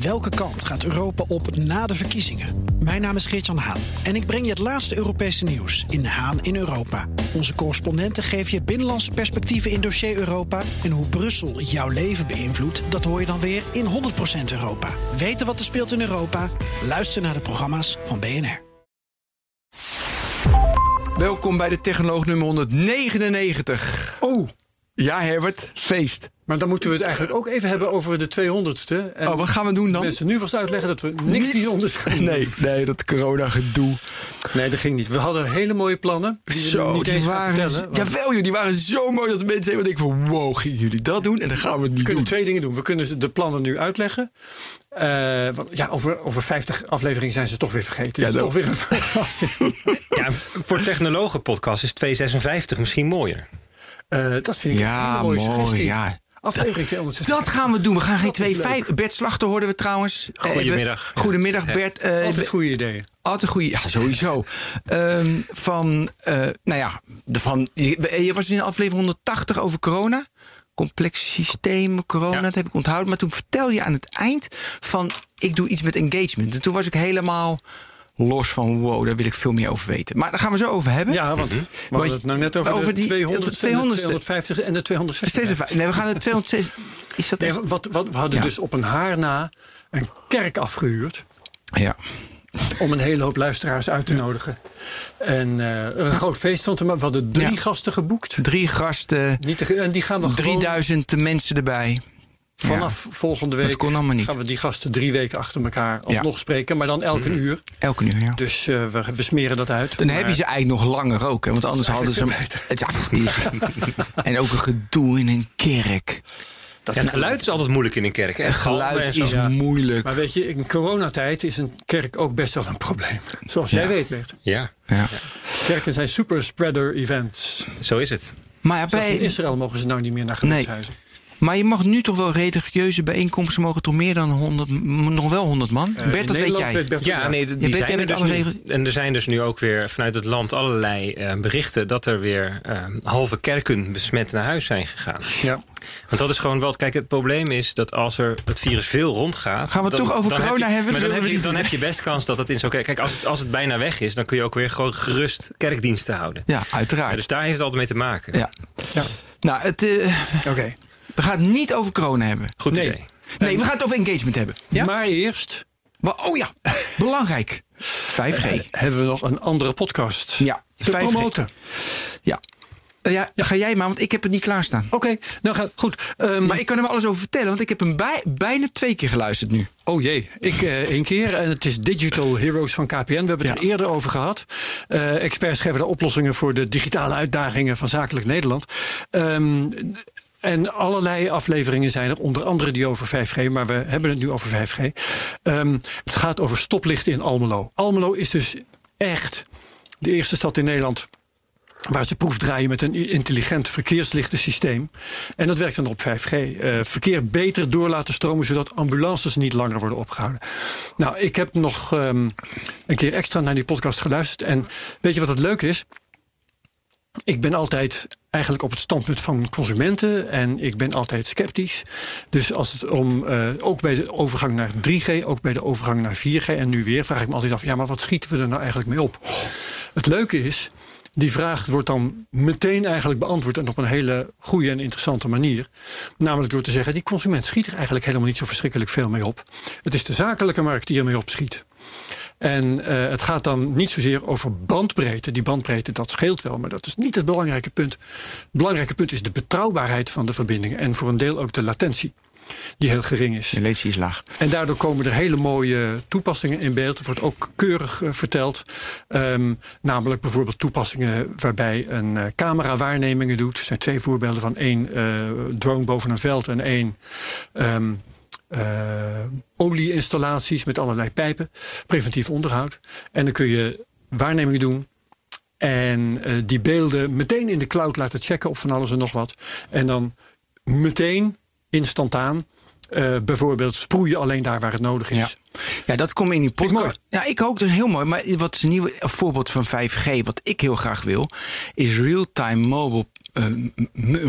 Welke kant gaat Europa op na de verkiezingen? Mijn naam is Geert-Jan Haan en ik breng je het laatste Europese nieuws in Haan in Europa. Onze correspondenten geven je binnenlandse perspectieven in dossier Europa. En hoe Brussel jouw leven beïnvloedt, dat hoor je dan weer in 100% Europa. Weten wat er speelt in Europa? Luister naar de programma's van BNR. Welkom bij de Technoloog nummer 199. Oh, Ja, Herbert, feest. Maar dan moeten we het eigenlijk ook even hebben over de 200ste. En Oh, wat gaan we doen dan? Mensen nu vast uitleggen dat we niks bijzonders gaan doen. Nee, nee, dat corona-gedoe. Nee, dat ging niet. We hadden hele mooie plannen. Die we Zo, niet die eens gaan waren, vertellen. want jawel joh, die waren zo mooi dat de mensen helemaal denken van... wow, gingen jullie dat doen? En dan gaan we het we niet kunnen doen. twee dingen doen. We kunnen de plannen nu uitleggen. Eh, want ja, over, over 50 afleveringen zijn ze toch weer vergeten. Ja, is toch weer een verrassing. Ja, voor technologen-podcast is 256 misschien mooier. Eh, dat vind ik een Ja, hele mooie mooi, suggestie. ja. Aflevering 260. Dat gaan we doen. We gaan geen twee vijf. Bert Slachter hoorden we trouwens. Eh, Goedemiddag. even- Goedemiddag, Bert. Eh, Altijd goede ideeën. Altijd goede, ja, sowieso. Ehm, van, eh, nou ja, de van, je, je was in aflevering 180 over corona. Complexe systemen, corona, Ja. dat heb ik onthouden. Maar toen vertelde je aan het eind van, ik doe iets met engagement. En toen was ik helemaal los van, wow, daar wil ik veel meer over weten. Maar daar gaan we zo over hebben. Ja, want we hadden het nou net over, Over de die- 200 de 200ste. 250 en de 260. Steeds even- Nee, we gaan het 206. Is dat Nee, wat, wat, we hadden Ja. dus op een haar na een kerk afgehuurd. Ja. om een hele hoop luisteraars uit te nodigen. En eh, een groot feest van te maken. We hadden drie Ja. gasten geboekt. Drie gasten, Niet te, en die gaan we gewoon 3000 mensen erbij. Vanaf volgende week. Dat kon allemaal niet. Gaan we die gasten drie weken achter elkaar alsnog spreken. Maar dan elke uur. Elke uur, ja. Dus eh, we, we smeren dat uit. Dan Maar- heb je ze eigenlijk nog langer ook. Hè? Want anders hadden ze hem. En ook een gedoe in een kerk. dat Ja, het geluid is altijd moeilijk in een kerk. hè? Het geluid is Ja. moeilijk. Maar weet je, in coronatijd is een kerk ook best wel een probleem. Zoals jij weet, Bert. Ja, Ja. Kerken zijn super spreader events. zo is het. Maar, in Israël mogen ze nou niet meer naar gebedshuizen. Maar je mag nu toch wel religieuze bijeenkomsten mogen toch meer dan 100, m- nog wel 100 man? Eh, Bert, dat weet Nederland jij. weet Bert ook Ja, nee, die jij zijn er dus alle nu. En er zijn dus nu ook weer vanuit het land allerlei eh, berichten... dat er weer eh, halve kerken besmet naar huis zijn gegaan. Ja. Want dat is gewoon wel... Kijk, het probleem is dat als er het virus veel rondgaat... Gaan we het toch over corona je, hebben? Maar dan heb, we je, dan heb je best kans dat het in zo'n kerk... Kijk, als het, als het bijna weg is, dan kun je ook weer gewoon gerust kerkdiensten houden. Ja, Ja, uiteraard. dus daar heeft het altijd mee te maken. Ja. Ja. Nou, het, eh, Oké. We gaan het niet over corona hebben. Goed Nee. idee. Nee, we gaan het over engagement hebben. Ja? Maar eerst Maar, oh ja, belangrijk. 5G. hebben we nog een andere podcast Ja, te 5G. promoten. Ja. Eh, ja, ga jij maar, want ik heb het niet klaarstaan. Oké, nou gaat goed. Ehm, Maar ik kan er wel alles over vertellen, want ik heb hem bij, bijna twee keer geluisterd nu. Oh jee, ik eh, één keer. En het is Digital Heroes van KPN. We hebben het Ja. er eerder over gehad. Eh, experts geven de oplossingen voor de digitale uitdagingen van Zakelijk Nederland. Ehm, en allerlei afleveringen zijn er, onder andere die over 5G, maar we hebben het nu over 5G. Ehm, het gaat over stoplichten in Almelo. Almelo is dus echt de eerste stad in Nederland waar ze proefdraaien met een intelligent verkeerslichtensysteem. En dat werkt dan op 5G. Eh, verkeer beter door laten stromen, zodat ambulances niet langer worden opgehouden. Nou, ik heb nog ehm, een keer extra naar die podcast geluisterd. En weet je wat het leuk is? Ik ben altijd eigenlijk op het standpunt van consumenten en ik ben altijd sceptisch. Dus als het om, eh, ook bij de overgang naar 3G, ook bij de overgang naar 4G en nu weer, vraag ik me altijd af, ja, maar wat schieten we er nou eigenlijk mee op? Het leuke is, die vraag wordt dan meteen eigenlijk beantwoord en op een hele goede en interessante manier. Namelijk door te zeggen, die consument schiet er eigenlijk helemaal niet zo verschrikkelijk veel mee op. Het is de zakelijke markt die ermee opschiet. En eh, het gaat dan niet zozeer over bandbreedte. Die bandbreedte, dat scheelt wel, maar dat is niet het belangrijke punt. Het belangrijke punt is de betrouwbaarheid van de verbindingen. En voor een deel ook de latentie, die heel gering is. De latency is laag. En daardoor komen er hele mooie toepassingen in beeld. Er wordt ook keurig eh, verteld. Ehm, namelijk bijvoorbeeld toepassingen waarbij een eh, camera waarnemingen doet. Er zijn twee voorbeelden van één drone boven een veld en één. ehm, eh, olieinstallaties met allerlei pijpen, preventief onderhoud. En dan kun je waarnemingen doen en eh, die beelden meteen in de cloud laten checken op van alles en nog wat. En dan meteen instantaan eh, bijvoorbeeld sproeien alleen daar waar het nodig is. Ja. Ja, dat komt in die podcast. Ja, ik ook. Dat is heel mooi. Maar wat is een nieuwe voorbeeld van 5G, wat ik heel graag wil, is real-time mobile eh,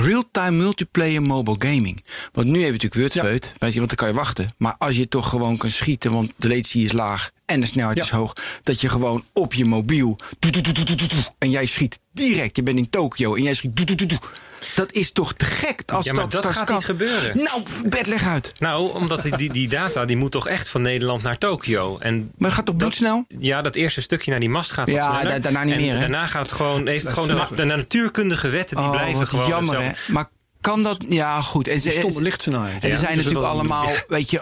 real-time multiplayer mobile gaming. Want nu heb je natuurlijk Wordfeut, weet je, want dan kan je wachten. Maar als je toch gewoon kan schieten, want de latency is laag en de snelheid Ja. is hoog, dat je gewoon op je mobiel en jij schiet direct. Je bent in Tokio en jij schiet. Dat is toch te gek als Ja, maar dat, gaat kan. niet gebeuren. Nou, Bert, leg uit. Nou, omdat die- die, data die moet toch echt van Nederland naar Tokio. En Maar het gaat toch bloedsnel? Ja, dat eerste stukje naar die mast gaat Ja, sneller. da- daarna niet en meer, hè? Daarna gaat het gewoon, heeft het gewoon de, natuurkundige wetten die Oh, blijven gewoon jammer. Maar kan dat... Ja, goed. En ze, Stomme lichtsnelheid. En er zijn dus natuurlijk allemaal, weet je,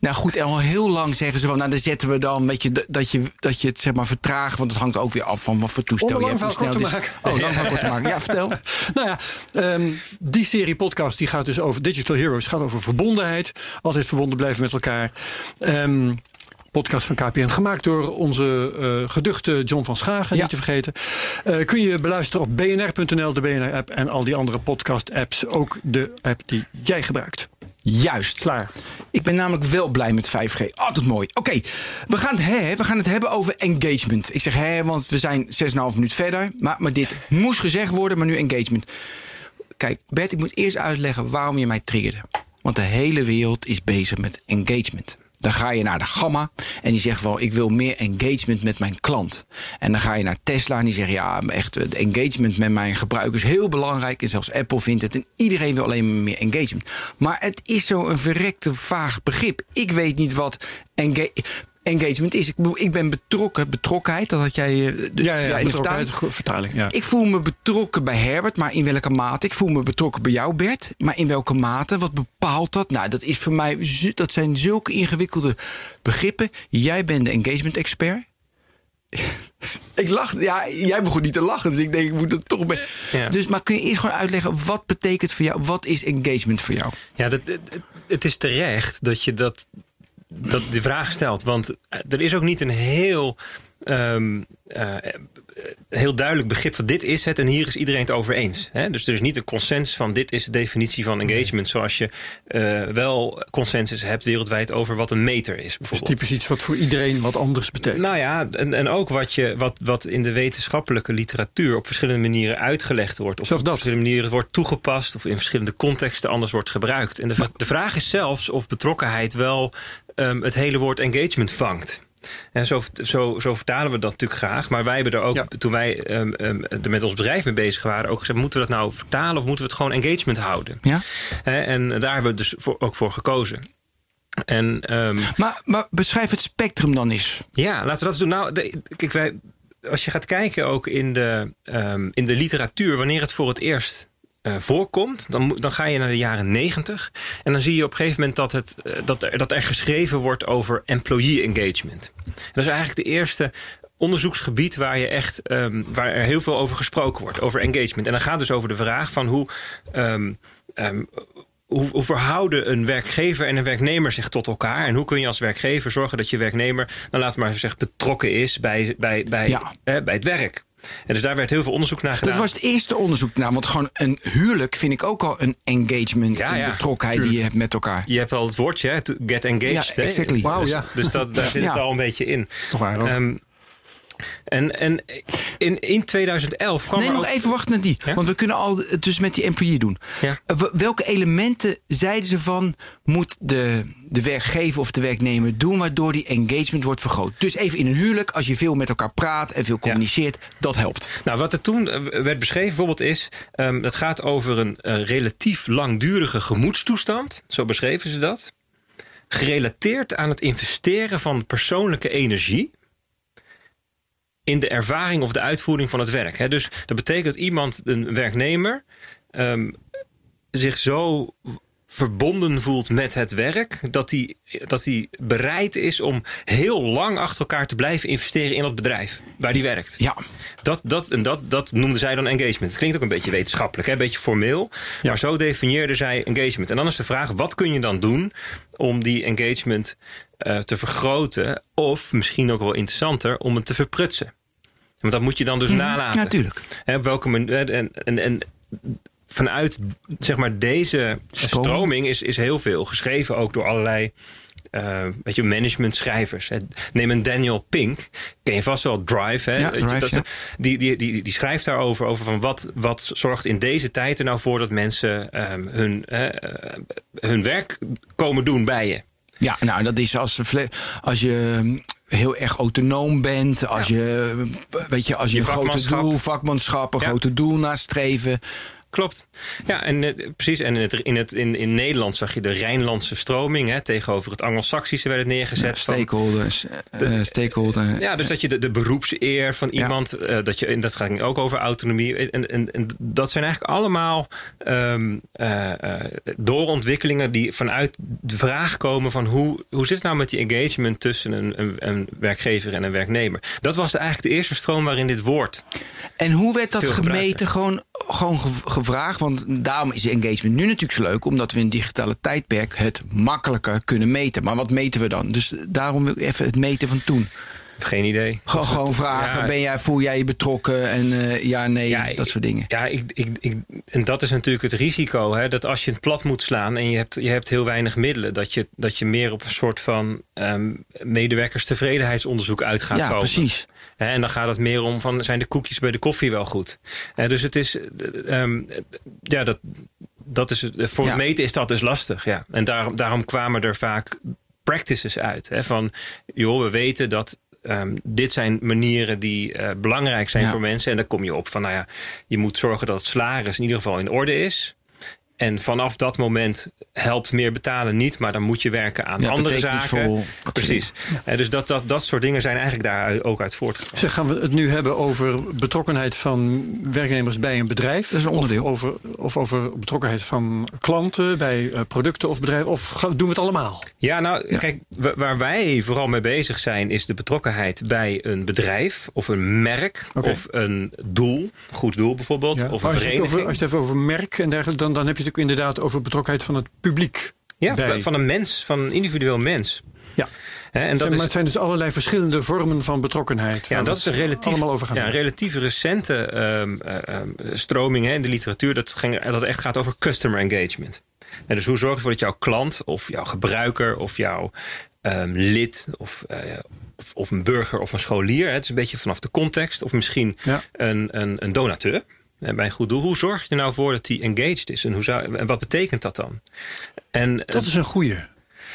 nou goed, en al heel lang zeggen ze van, nou dan zetten we dan, weet je, dat je, dat je het zeg maar vertraagt, want het hangt ook weer af van wat voor toestel Om je hebt. hoe snel te maken. Oh, lang verhaal kort te maken. Ja, vertel. Nou ja, ehm, die serie podcast die gaat dus over Digital Heroes. gaat over verbondenheid. Altijd verbonden blijven met elkaar. Ehm, podcast van KPN. Gemaakt door onze eh, geduchte John van Schagen, Ja. niet te vergeten. Eh, kun je beluisteren op bnr.nl, de BNR-app... en al die andere podcast-apps. Ook de app die jij gebruikt. Juist. Klaar. Ik ben namelijk wel blij met 5G. Altijd mooi. Oké, we, gaan hè, we gaan het hebben over engagement. Ik zeg hè, want we zijn 6,5 minuut verder. Maar, maar dit moest gezegd worden, maar nu engagement. Kijk, Bert, ik moet eerst uitleggen waarom je mij triggerde. Want de hele wereld is bezig met engagement. Dan ga je naar de Gamma en die zegt wel: ik wil meer engagement met mijn klant. En dan ga je naar Tesla en die zegt: ja, echt, het engagement met mijn gebruikers is heel belangrijk. En zelfs Apple vindt het. En iedereen wil alleen maar meer engagement. Maar het is zo'n verrekte vaag begrip. Ik weet niet wat enga- engagement is. Ik, ik ben betrokken, betrokkenheid, dat had jij eh, de- Ja, ja, in de vertaling. vertaling. Ja. Ik voel me betrokken bij Herbert, maar in welke mate? Ik voel me betrokken bij jou, Bert, maar in welke mate? Wat bepaalt dat? Nou, dat is voor mij, dat zijn zulke ingewikkelde begrippen. Jij bent de engagement-expert. ik lach, ja, jij begon niet te lachen, dus ik denk, ik moet het toch bij. Ja. Dus, maar kun je eerst gewoon uitleggen, wat betekent voor jou, wat is engagement voor jou? Ja, dat, het, het is terecht dat je dat, dat die vraag stelt. Want er is ook niet een heel, ehm, eh, heel duidelijk begrip van dit is het en hier is iedereen het over eens. Hè? Dus er is niet een consensus van dit is de definitie van engagement. Zoals je eh, wel consensus hebt wereldwijd over wat een meter is. Is Bijvoorbeeld. typisch iets wat voor iedereen wat anders betekent. Nou ja, en, en ook wat, je, wat, wat in de wetenschappelijke literatuur op verschillende manieren uitgelegd wordt. Of Zelfs op verschillende manieren wordt toegepast. Of in verschillende contexten anders wordt gebruikt. En de, de vraag is zelfs of betrokkenheid wel ehm, het hele woord engagement vangt. En zo, zo, zo vertalen we dat natuurlijk graag. Maar wij hebben er ook, Ja. toen wij ehm, ehm, er met ons bedrijf mee bezig waren, ook gezegd: moeten we dat nou vertalen of moeten we het gewoon engagement houden? Ja? En daar hebben we dus voor, ook voor gekozen. En ehm, Maar, maar beschrijf het spectrum dan eens. ja, laten we dat eens doen. Nou, de- kijk, wij, als je gaat kijken ook in de, in de literatuur, wanneer het voor het eerst eh, voorkomt, dan, dan ga je naar de jaren negentig. En dan zie je op een gegeven moment dat, het, eh, dat, er, dat er geschreven wordt over employee engagement. En dat is eigenlijk de eerste onderzoeksgebied waar, je echt, ehm, waar er heel veel over gesproken wordt, over engagement. En dan gaat het dus over de vraag van hoe. ehm, ehm, hoe, hoe verhouden een werkgever en een werknemer zich tot elkaar? En hoe kun je als werkgever zorgen dat je werknemer, nou laten we maar zeggen, betrokken is bij, bij, bij, Ja. eh, bij het werk? En dus daar werd heel veel onderzoek naar gedaan. Dat was het eerste onderzoek naar. Want gewoon een huwelijk vind ik ook al een engagement. Ja, een ja, betrokkenheid die je hebt met elkaar. Je hebt al het woordje, hè, to get engaged. Ja, exactly. Wauw, dus, ja. dus dat, daar zit Ja. het al een beetje in. toch waar. En en in, in 2011 kwam Nee, nog ook- even wachten naar die. Ja? Want we kunnen al het dus met die employee doen. Ja. Eh, Welke elementen zeiden ze van moet de, de werkgever of de werknemer doen waardoor die engagement wordt vergroot? Dus even in een huwelijk, als je veel met elkaar praat en veel communiceert, dat helpt. Nou, wat er toen eh, werd beschreven bijvoorbeeld is... ehm het gaat over een eh, relatief langdurige gemoedstoestand. Zo beschreven ze dat. Gerelateerd aan het investeren van persoonlijke energie... in de ervaring of de uitvoering van het werk. Hè. Dus dat betekent dat iemand, een werknemer... ehm, zich zo verbonden voelt met het werk... dat hij, dat hij bereid is om heel lang achter elkaar te blijven investeren in dat bedrijf... waar hij werkt. Ja. Dat, dat, en dat, dat noemden zij dan engagement. Het klinkt ook een beetje wetenschappelijk, hè? een beetje formeel. Maar zo definieerden zij engagement. En dan is de vraag, wat kun je dan doen om die engagement eh, te vergroten? Of misschien ook wel interessanter, om het te verprutsen. Want dat moet je dan dus nalaten. Ja, natuurlijk. Op welke manier. En, en, en vanuit zeg maar, deze Stroming. stroming is, is heel veel geschreven, ook door allerlei uh, weet je, management schrijvers. Neem een Daniel Pink, ken je vast wel, Drive. Hè? Ja, Drive, dat, ja. die, die, die, die schrijft daarover over van wat, wat zorgt in deze tijd er nou voor dat mensen um, hun, uh, hun werk komen doen bij je. Ja, nou, dat is als, als je heel erg autonoom bent. Als Ja. je, weet je, als je, Je een grote doel, vakmanschap, een Ja. grote doel nastreven. Klopt. Ja, en eh, precies. En in, het, in, het, in, in Nederland zag je de Rijnlandse stroming. Hè, tegenover het Anglo-Saxische werd het neergezet. Stakeholders, eh, stakeholder. Ja, dus dat je de, de beroepseer van Ja. iemand, eh, dat, je, en dat ging ook over autonomie. En, en, en dat zijn eigenlijk allemaal eh, doorontwikkelingen die vanuit de vraag komen van hoe, hoe zit het nou met die engagement tussen een, een, een werkgever en een werknemer. Dat was eigenlijk de eerste stroom waarin dit woord. En hoe werd dat gemeten? Gewoon, gewoon ge- gevraagd. Want daarom is engagement nu natuurlijk zo leuk. Omdat we in het digitale tijdperk het makkelijker kunnen meten. Maar wat meten we dan? Dus daarom wil ik even het meten van toen. Geen idee. Gewoon, gewoon vragen, Ja. ben jij, voel jij je betrokken? En eh, ja, nee, Ja, dat soort dingen. Ja, ik, ik, ik, en dat is natuurlijk het risico. Hè, dat als je het plat moet slaan en je hebt, je hebt heel weinig middelen, dat je, dat je meer op een soort van ehm medewerkerstevredenheidsonderzoek uit gaat Ja, komen. precies. En dan gaat het meer om van zijn de koekjes bij de koffie wel goed. Dus het is, eh, ehm, ja, dat, dat is het, voor Ja. het meten is dat dus lastig. Ja. En daarom, daarom kwamen er vaak practices uit. Hè, van, joh, we weten dat ehm, dit zijn manieren die eh, belangrijk zijn Ja. voor mensen. En dan kom je op van, nou ja, je moet zorgen dat het salaris in ieder geval in orde is. En vanaf dat moment helpt meer betalen niet, maar dan moet je werken aan Ja, andere zaken. Precies. Eh, dus dat, dat, dat soort dingen zijn eigenlijk daar ook uit voortgekomen. Zeg, gaan we het nu hebben over betrokkenheid van werknemers bij een bedrijf? Dat is een onderdeel. Of over, of over betrokkenheid van klanten bij eh, producten of bedrijven? Of doen we het allemaal? Ja, nou, kijk, wa- waar wij vooral mee bezig zijn, is de betrokkenheid bij een bedrijf of een merk of een doel, goed doel bijvoorbeeld, Ja. of een als, je het vereniging. over, als je het hebt over merk en dergelijke, dan, dan heb je het ook inderdaad over betrokkenheid van het publiek. ja, bij- van een mens, van een individueel mens. Ja. En dat maar is, het zijn dus allerlei verschillende vormen van betrokkenheid. ja, dat is een relatief, allemaal over gaan ja, een relatief recente ehm, stroming in de literatuur. Dat, ging, dat echt gaat over customer engagement. En dus hoe zorg je ervoor dat jouw klant of jouw gebruiker of jouw ehm, lid of, eh, of, of een burger of een scholier. Het is een beetje vanaf de context. Of misschien Ja. een, een, een donateur. Hè, Bij een goed doel. Hoe zorg je er nou voor dat die engaged is? En, hoe zou, en wat betekent dat dan? En, Dat is een goeie.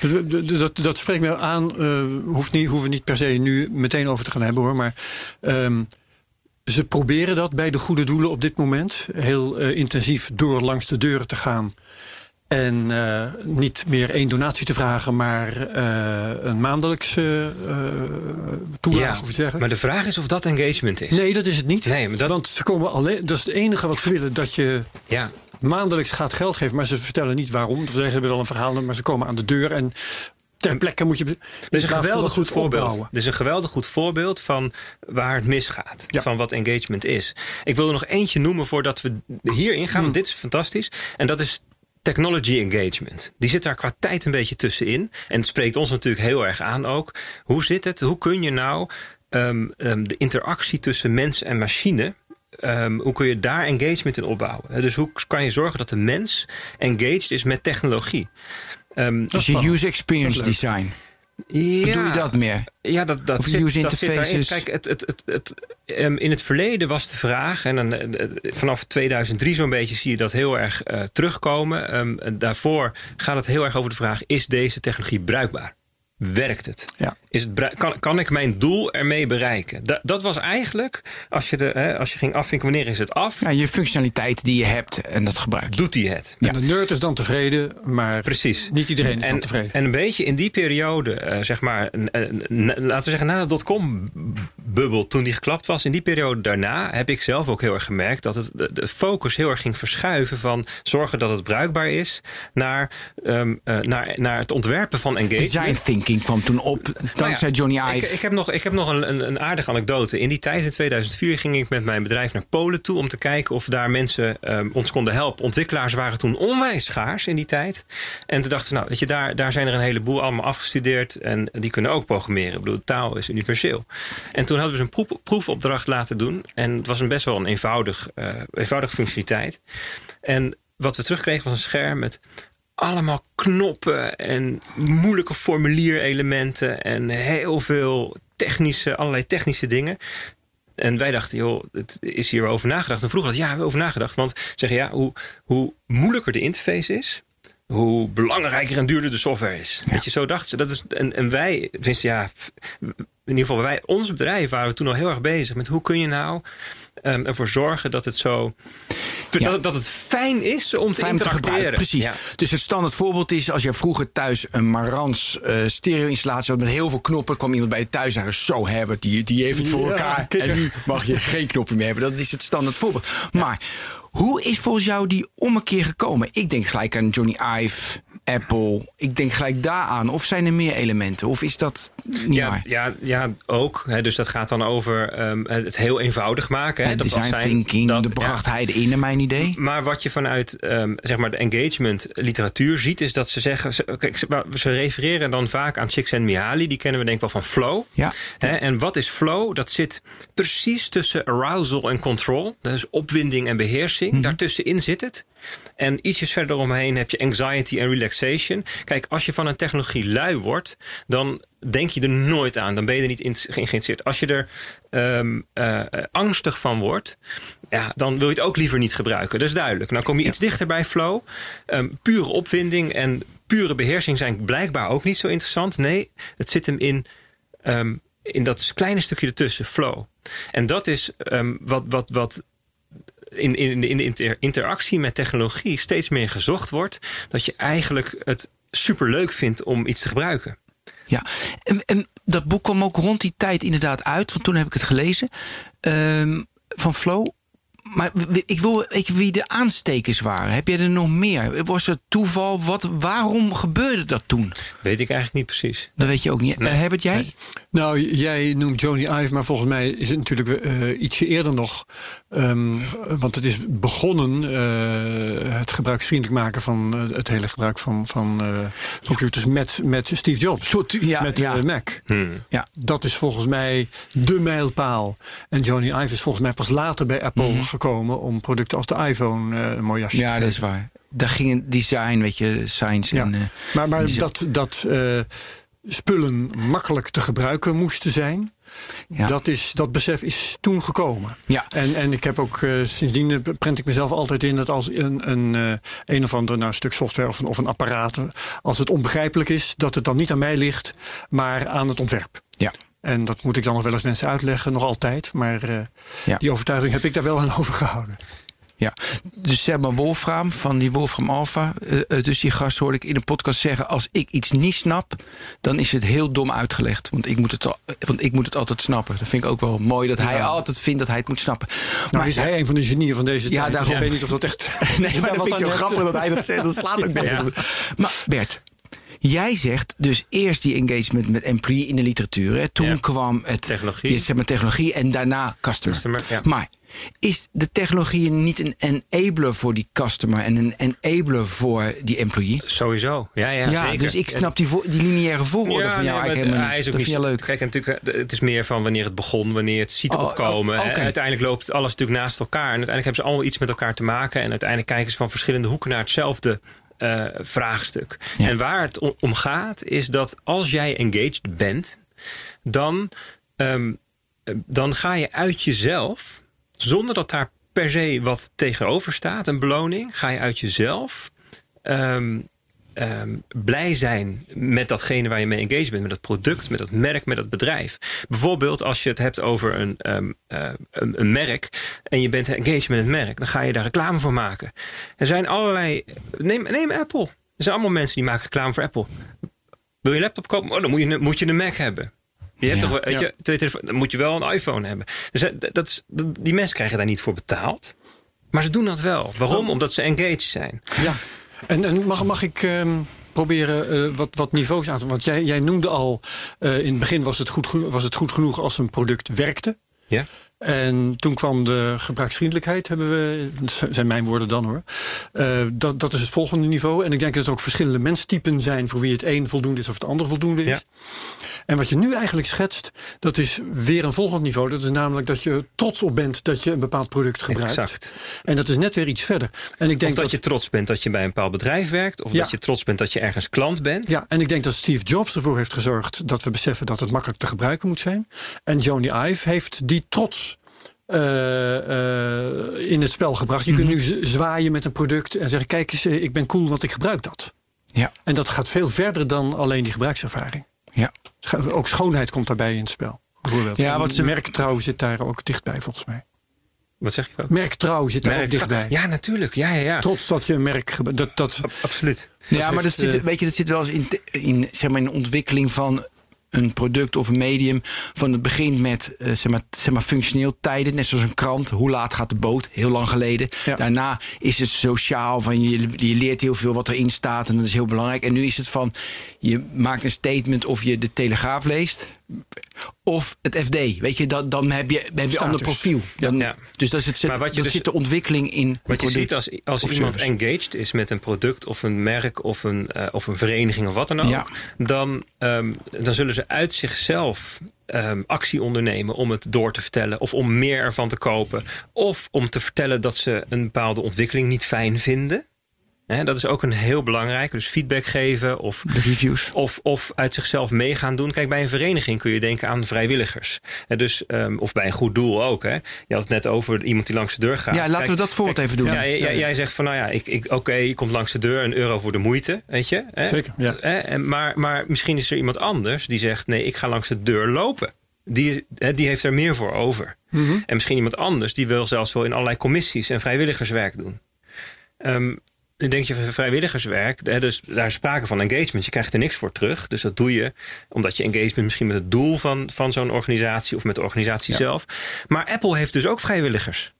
Dat, dat, dat, dat spreekt me aan. eh hoeft niet, hoeven we niet per se nu meteen over te gaan hebben hoor. Maar ehm, ze proberen dat bij de goede doelen op dit moment. Heel eh, intensief door langs de deuren te gaan. En eh, niet meer één donatie te vragen, maar eh, een maandelijkse toelage ja, of iets dergelijks. maar de vraag is of dat engagement is. Nee, dat is het niet. Nee, maar dat- Want ze komen alleen. Dat is het enige wat ze willen: dat je Ja, maandelijks gaat geld geven, maar ze vertellen niet waarom. Ze hebben wel een verhaal, maar ze komen aan de deur en ter plekke moet je. Dit is een geweldig goed voorbeeld. Dit is een geweldig goed voorbeeld van waar het misgaat. Ja. Van wat engagement is. Ik wil er nog eentje noemen voordat we hierin gaan. Want dit is fantastisch. En dat is technology engagement. Die zit daar qua tijd een beetje tussenin. En het spreekt ons natuurlijk heel erg aan ook. Hoe zit het? Hoe kun je nou ehm, ehm, de interactie tussen mens en machine... ehm, hoe kun je daar engagement in opbouwen? Hè, Dus hoe kan je zorgen dat de mens engaged is met technologie? Ehm, Dus je user experience design. Ja, Doe je dat meer? Ja, dat, dat, Of zit, user dat zit daarin. Kijk, het, het, het, het, ehm, in het verleden was de vraag, en dan, eh, eh, vanaf 2003 zo'n beetje zie je dat heel erg eh, terugkomen. Ehm, daarvoor gaat het heel erg over de vraag: is deze technologie bruikbaar? Werkt het? Ja. Is het kan, kan ik mijn doel ermee bereiken? Da- dat was eigenlijk, als je, de, hè, als je ging afvinken, wanneer is het af? Ja, je functionaliteit die je hebt en dat gebruik je. Doet hij het? En de nerd is dan tevreden, maar Precies. niet iedereen is dan En, tevreden. en een beetje in die periode, eh, zeg maar, laten we zeggen, na de dotcom-bubbel, toen die geklapt was, in die periode daarna heb ik zelf ook heel erg gemerkt dat het, de, de focus heel erg ging verschuiven van zorgen dat het bruikbaar is naar, ehm, eh, naar, naar het ontwerpen van engagement. Design thinking kwam toen op, dankzij Nou ja, Johnny ik, Ive. ik heb nog, ik heb nog een, een, een aardige anekdote. In die tijd, in 2004, ging ik met mijn bedrijf naar Polen toe... om te kijken of daar mensen ehm, ons konden helpen. Ontwikkelaars waren toen onwijs schaars in die tijd. En toen dachten we, nou, weet je, daar, daar zijn er een heleboel allemaal afgestudeerd... en die kunnen ook programmeren. Ik bedoel, taal is universeel. En toen hadden we ze een proef, proefopdracht laten doen. En het was een best wel een eenvoudig, eh, eenvoudige functionaliteit. En wat we terugkregen was een scherm met allemaal knoppen en moeilijke formulierelementen en heel veel technische, allerlei technische dingen. En wij dachten, joh, het is hier over nagedacht. En vroeger had ja, we hebben over nagedacht. Want zeggen ja, hoe, hoe moeilijker de interface is, hoe belangrijker en duurder de software is. Weet je, zo dachten ze. Dat is, en, en wij, tenminste, ja, in ieder geval, wij, ons bedrijf waren we toen al heel erg bezig met hoe kun je nou um, ervoor zorgen dat het zo. Ja. Dat, dat het fijn is om te Fijn te interacteren. Precies. Ja. Dus het standaard voorbeeld is als jij vroeger thuis een Marantz eh stereo-installatie had met heel veel knoppen, kwam iemand bij je thuis zeggen: Zo Herbert, die, die heeft het voor Ja, elkaar. En nu mag je geen knoppen meer hebben. Dat is het standaard voorbeeld. Maar hoe is volgens jou die ommekeer gekomen? Ik denk gelijk aan Johnny Ive, Apple. Ik denk gelijk daaraan. Of zijn er meer elementen? Of is dat niet Ja, waar? ja, ja, ook. Hè, dus dat gaat dan over ehm, het heel eenvoudig maken. Hè, Het dat design zijn- thinking, dat- de ja. brachtheid in, naar mijn idee. Maar wat je vanuit ehm, zeg maar de engagement literatuur ziet, is dat ze zeggen. Ze, kijk, ze, ze refereren dan vaak aan Csikszentmihalyi. Die kennen we denk ik wel van flow. Ja. Hè, en wat is flow? Dat zit precies tussen arousal en control. Dat is opwinding en beheersing. Mhm. Daartussenin zit het. En ietsjes verder omheen heb je anxiety en relaxation. Kijk, als je van een technologie lui wordt, dan denk je er nooit aan. Dan ben je er niet in geïnteresseerd. Als je er eh, eh, angstig van wordt, ja, dan wil je het ook liever niet gebruiken. Dat is duidelijk. Dan kom je iets dichter bij flow. Ehm, pure opwinding en pure beheersing zijn blijkbaar ook niet zo interessant. Nee, het zit hem in ehm, in dat kleine stukje ertussen, flow. En dat is wat, wat, wat in, in, in de inter- interactie met technologie steeds meer gezocht wordt. Dat je eigenlijk het superleuk vindt om iets te gebruiken. Ja, en, en dat boek kwam ook rond die tijd inderdaad uit, want toen heb ik het gelezen. ehm, van Flow. Maar ik wil ik, wie de aanstekers waren. Heb jij er nog meer? Was het toeval? Wat, waarom gebeurde dat toen? Weet ik eigenlijk niet precies. Dat weet je ook niet. Nee. Eh, Herbert, jij? Nou, jij noemt Johnny Ive, maar volgens mij is het natuurlijk eh, ietsje eerder nog. Ehm, want het is begonnen, eh, het gebruiksvriendelijk maken van het hele gebruik van, van eh, computers met, met Steve Jobs. Soort- ja, met de. Mac. Hmm. Ja. Dat is volgens mij de mijlpaal. En Johnny Ive is volgens mij pas later bij Apple gekomen om producten als de iPhone eh, een mooi jasje te. Ja, dat is waar. Daar ging een design, weet je, science Ja. en... eh, Maar, maar dat, dat eh, spullen makkelijk te gebruiken moesten zijn. Ja. Dat, is, dat besef is toen gekomen. Ja. En, en ik heb ook sindsdien prent ik mezelf altijd in dat als een, een, een of ander nou, stuk software of een, of een apparaat, als het onbegrijpelijk is, dat het dan niet aan mij ligt, maar aan het ontwerp. Ja. En dat moet ik dan nog wel eens mensen uitleggen, nog altijd. Maar eh, Ja. die overtuiging heb ik daar wel aan overgehouden. Ja, dus zeg maar Wolfram van die Wolfram Alpha. eh, eh, dus die gast hoorde ik in een podcast zeggen: als ik iets niet snap, dan is het heel dom uitgelegd. Want ik moet het, al, want ik moet het altijd snappen. Dat vind ik ook wel mooi dat hij altijd vindt dat hij het moet snappen. Nou, is hij een van de genieën van deze Ja, tijd. dus daarom. ik weet niet of dat echt... Nee, maar dat vind ik zo grappig dat hij dat zegt. Dat slaat ook op. Maar Bert, jij zegt dus eerst die engagement met employee in de literatuur. Hè. Toen Ja. kwam het Technologie. ja, zeg maar technologie en daarna customer. Customer, ja. Maar is de technologie niet een enabler voor die customer en een enabler voor die employee? Sowieso. Ja, ja, Ja, zeker. dus ik snap die, die lineaire volgorde van jou nee, eigenlijk helemaal niet. is ook Dat niet vind je leuk. Kijk, natuurlijk, eh, het is meer van wanneer het begon, wanneer het ziet Oh, opkomen. oh, hè. oké. Uiteindelijk loopt alles natuurlijk naast elkaar. En uiteindelijk hebben ze allemaal iets met elkaar te maken. En uiteindelijk kijken ze van verschillende hoeken naar hetzelfde eh, vraagstuk. Ja. En waar het om, gaat, is dat als jij engaged bent, dan, ehm, eh, dan ga je uit jezelf, zonder dat daar per se wat tegenover staat, een beloning, ga je uit jezelf ehm, ehm, blij zijn met datgene waar je mee engaged bent. Met dat product, met dat merk, met dat bedrijf. Bijvoorbeeld als je het hebt over een, ehm, eh, een, een merk en je bent engaged met het merk, dan ga je daar reclame voor maken. Er zijn allerlei. Neem, neem Apple. Er zijn allemaal mensen die maken reclame voor Apple. Wil je een laptop kopen? Oh, dan moet je, een- moet je een Mac hebben. Je hebt Ja. toch, wel- weet je, twee telefoon- dan moet je wel een iPhone hebben. Dus eh, dat, dat is, dat- die mensen krijgen daar niet voor betaald. Maar ze doen dat wel. Waarom? Omdat ze engaged zijn. Ja, en, en mag, mag ik ehm, proberen eh, wat, wat niveaus aan te... Want jij, jij noemde al, eh, in het begin was het, goed, was het goed genoeg als een product werkte. Ja? En toen kwam de gebruiksvriendelijkheid, hebben we, dat zijn mijn woorden dan hoor. Uh, dat, dat is het volgende niveau. En ik denk dat er ook verschillende menstypen zijn voor wie het een voldoende is of het ander voldoende is. Ja. En wat je nu eigenlijk schetst, dat is weer een volgend niveau. Dat is namelijk dat je trots op bent dat je een bepaald product gebruikt. Exact. En dat is net weer iets verder. En ik denk of dat, dat, je trots bent dat je bij een bepaald bedrijf werkt, of dat je trots bent dat je ergens klant bent. Ja, en ik denk dat Steve Jobs ervoor heeft gezorgd dat we beseffen dat het makkelijk te gebruiken moet zijn. En Joni Ive heeft die trots uh, uh, in het spel gebracht. Je kunt mhm. nu zwaaien met een product en zeggen: Kijk eens, ik ben cool, want ik gebruik dat. Ja. En dat gaat veel verder dan alleen die gebruikservaring. Ja. Ook schoonheid komt daarbij in het spel. Bijvoorbeeld. Ja, wat ze... Merktrouw zit daar ook dichtbij, volgens mij. Wat zeg je? Wat? Merktrouw zit daar ook dichtbij. Ja, natuurlijk. Ja, ja, ja. Trots dat je een merk... Dat, dat, Absoluut. Ja, maar dat zit, weet je, dat zit wel eens in, in, zeg maar, in de ontwikkeling van een product of een medium van het begint met uh, zeg, maar, zeg maar functioneel tijden, net zoals een krant. Hoe laat gaat de boot? Heel lang geleden. Daarna is het sociaal, van je, je leert heel veel wat erin staat en dat is heel belangrijk. En nu is het van je maakt een statement of je de Telegraaf leest of het FD. Weet je, dan, dan heb je, heb je een ander profiel. Dan, ja. Dus dat is het, maar wat je dus, zit de ontwikkeling in. Wat je ziet als, als iemand engaged is met een product of een merk of een, uh, of een vereniging of wat dan ook, ja. dan, um, dan zullen ze uit zichzelf um, actie ondernemen om het door te vertellen. Of om meer ervan te kopen. Of om te vertellen dat ze een bepaalde ontwikkeling niet fijn vinden dat is ook een heel belangrijk. Dus feedback geven of, reviews. Of, of uit zichzelf meegaan doen. Kijk, bij een vereniging kun je denken aan vrijwilligers. dus, um, of bij een goed doel ook. Hè. Je had het net over iemand die langs de deur gaat. Ja, laten we dat voorbeeld even doen. Ja, jij, jij, zegt van, nou ja, ik, ik, oké, je komt langs de deur, een euro voor de moeite. Weet je? Hè? Zeker, ja. Maar, maar misschien is er iemand anders die zegt, nee, ik ga langs de deur lopen. Die, die heeft er meer voor over. Mm -hmm. En misschien iemand anders die wil zelfs wel in allerlei commissies en vrijwilligerswerk doen. Um, dan denk je van vrijwilligerswerk, hè, dus daar is sprake van engagement. Je krijgt er niks voor terug. Dus dat doe je omdat je engagement misschien met het doel van, van zo'n organisatie of met de organisatie zelf. Maar Apple heeft dus ook vrijwilligers.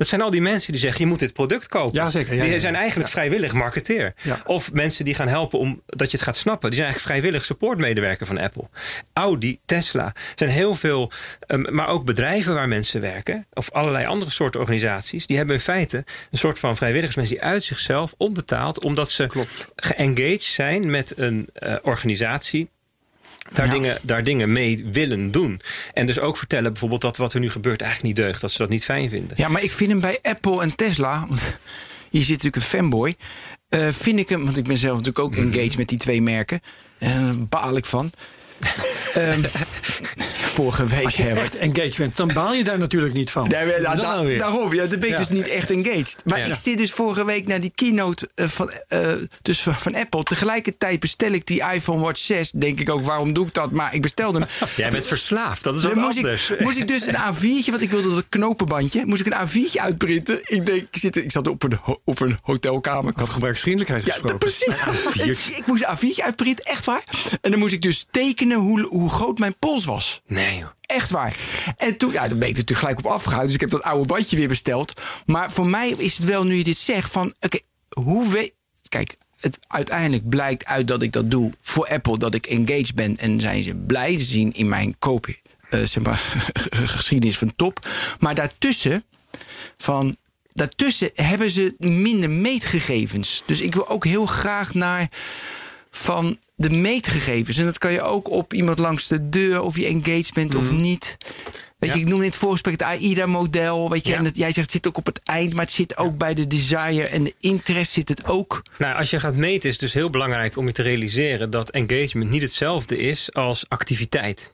Dat zijn al die mensen die zeggen: je moet dit product kopen. Ja, zeker. Ja, die zijn eigenlijk vrijwillig marketeer. Of mensen die gaan helpen om dat je het gaat snappen. Die zijn eigenlijk vrijwillig supportmedewerker van Apple. Audi, Tesla. Er zijn heel veel, um, maar ook bedrijven waar mensen werken. Of allerlei andere soorten organisaties. Die hebben in feite een soort van vrijwilligersmensen die uit zichzelf onbetaald. Omdat ze geengaged zijn met een uh, organisatie daar, dingen, daar dingen mee willen doen. En dus ook vertellen bijvoorbeeld dat wat er nu gebeurt eigenlijk niet deugt. Dat ze dat niet fijn vinden. Ja, maar ik vind hem bij Apple en Tesla. Hier zit natuurlijk een fanboy. Uh, vind ik hem, want ik ben zelf natuurlijk ook mhm. engaged met die twee merken. En uh, baal ik van. Um, vorige week, Als je Herbert. engagement, dan baal je daar natuurlijk niet van. Nee, da, daarom, ja, dan ben ik dus niet echt engaged. Maar ik zit dus vorige week naar die keynote uh, van, uh, dus van Apple. Tegelijkertijd bestel ik die iPhone Watch 6. Denk ik ook, waarom doe ik dat? Maar ik bestelde hem. Jij bent verslaafd, dat is wat moest anders. Ik, moest ik dus een A4'tje, want ik wilde dat knopenbandje, moest ik een A4'tje uitprinten. Ik denk, ik, zit, ik zat op een, op een hotelkamer. Ik had gebruiksvriendelijkheid gesproken. Ja, precies. ik, ik moest een A4'tje uitprinten, echt waar. En dan moest ik dus tekenen hoe, hoe groot mijn pols was. Nee joh. Echt waar. En toen, ja, dan ben ik er natuurlijk gelijk op afgehouden. Dus ik heb dat oude bandje weer besteld. Maar voor mij is het wel, nu je dit zegt, van oké, hoe weet. Kijk, het uiteindelijk blijkt uit dat ik dat doe voor Apple, dat ik engaged ben. En zijn ze blij te zien in mijn koop, uh, zeg maar, geschiedenis van top. Maar daartussen, van, daartussen hebben ze minder meetgegevens. Dus ik wil ook heel graag naar van de meetgegevens. En dat kan je ook op iemand langs de deur, of je engagement of mhm. niet. Weet je, ik noem in het voorgesprek het AIDA-model. Weet je, en dat, jij zegt het zit ook op het eind, maar het zit ook bij de desire en de interest zit het ook. Nou, als je gaat meten, is het dus heel belangrijk om je te realiseren dat engagement niet hetzelfde is als activiteit.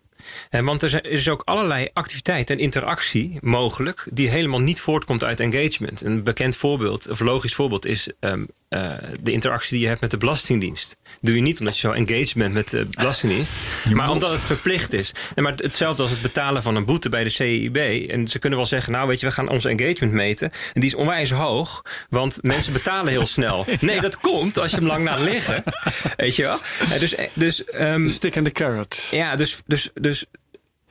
Want er is ook allerlei activiteit en interactie mogelijk die helemaal niet voortkomt uit engagement. Een bekend voorbeeld, of logisch voorbeeld, is um, uh, de interactie die je hebt met de Belastingdienst. Doe je niet omdat je zo engaged bent met de Belastingdienst, maar omdat het verplicht is. En maar hetzelfde als het betalen van een boete bij de CIB. En ze kunnen wel zeggen, nou weet je, we gaan onze engagement meten. En die is onwijs hoog, want mensen betalen heel snel. Nee, dat komt als je hem lang laat liggen. Weet je wel? Dus, dus, um, Stick in the carrot. Ja, dus, dus, dus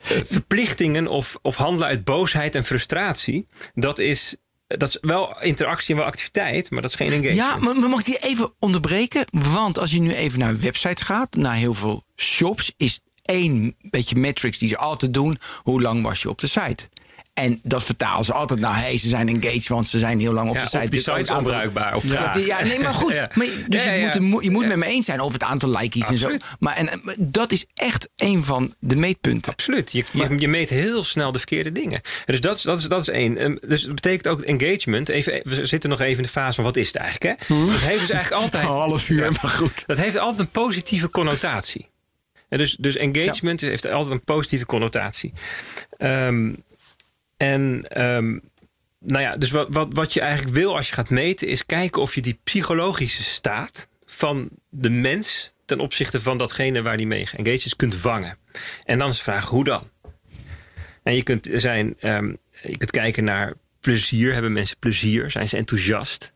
verplichtingen of, of handelen uit boosheid en frustratie, dat is dat is wel interactie en wel activiteit, maar dat is geen engagement. Ja, maar, mag ik die even onderbreken? Want als je nu even naar websites gaat, naar heel veel shops, is één beetje metrics die ze altijd doen. Hoe lang was je op de site? En dat vertalen ze altijd naar, hey, ze zijn engaged, want ze zijn heel lang op Ja, de of site. die Dus ook site is het aantal- onbruikbaar of traag. ja, nee, maar goed. Ja. Maar, dus Ja, je, moet, je moet met me eens zijn over het aantal likes en zo. Maar en, dat is echt een van de meetpunten. Absoluut. Je, je, je meet heel snel de verkeerde dingen. En Dus dat, is- dat, is, dat is één. Ehm, Dus dat betekent ook engagement. Even, we zitten nog even in de fase van wat is het eigenlijk? Hè? Dat heeft dus eigenlijk altijd. Oh, half uur, maar goed. Dat heeft altijd een positieve connotatie. En dus, dus engagement heeft altijd een positieve connotatie. Ehm, en ehm, nou ja, dus wat, wat, wat je eigenlijk wil als je gaat meten, is kijken of je die psychologische staat van de mens ten opzichte van datgene waar die mee geengaged is, kunt vangen. En dan is de vraag, hoe dan? En je kunt, zijn, ehm, je kunt kijken naar plezier. Hebben mensen plezier? Zijn ze enthousiast?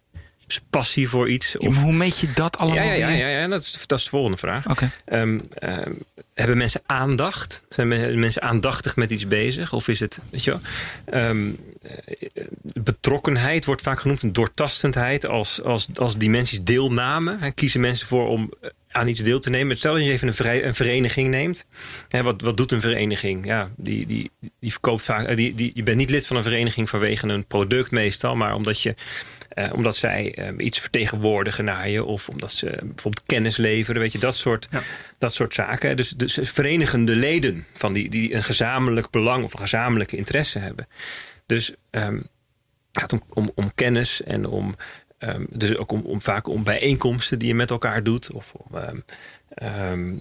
Passie voor iets? Ja, maar hoe meet je dat allemaal? Ja, ja, ja, ja, ja dat, is, dat is de volgende vraag. Oké. Ehm, ehm, hebben mensen aandacht? Zijn me- mensen aandachtig met iets bezig? Of is het, weet je wel? Ehm, eh, betrokkenheid wordt vaak genoemd, een doortastendheid als, als, als dimensies deelname. En kiezen mensen voor om eh, aan iets deel te nemen. Stel dat je even een, vrij- een vereniging neemt. Hè, wat, wat doet een vereniging? Ja, die, die, die verkoopt vaak. eh, Die, die, je bent niet lid van een vereniging vanwege een product meestal, maar omdat je. Eh, omdat zij eh, iets vertegenwoordigen naar je. Of omdat ze bijvoorbeeld kennis leveren. Weet je, dat soort, dat soort zaken. Dus, dus verenigende leden van die, die een gezamenlijk belang of een gezamenlijke interesse hebben. Dus ehm, het gaat om, om, om kennis en om. ehm, dus ook om, om vaak om bijeenkomsten die je met elkaar doet. Of om ehm,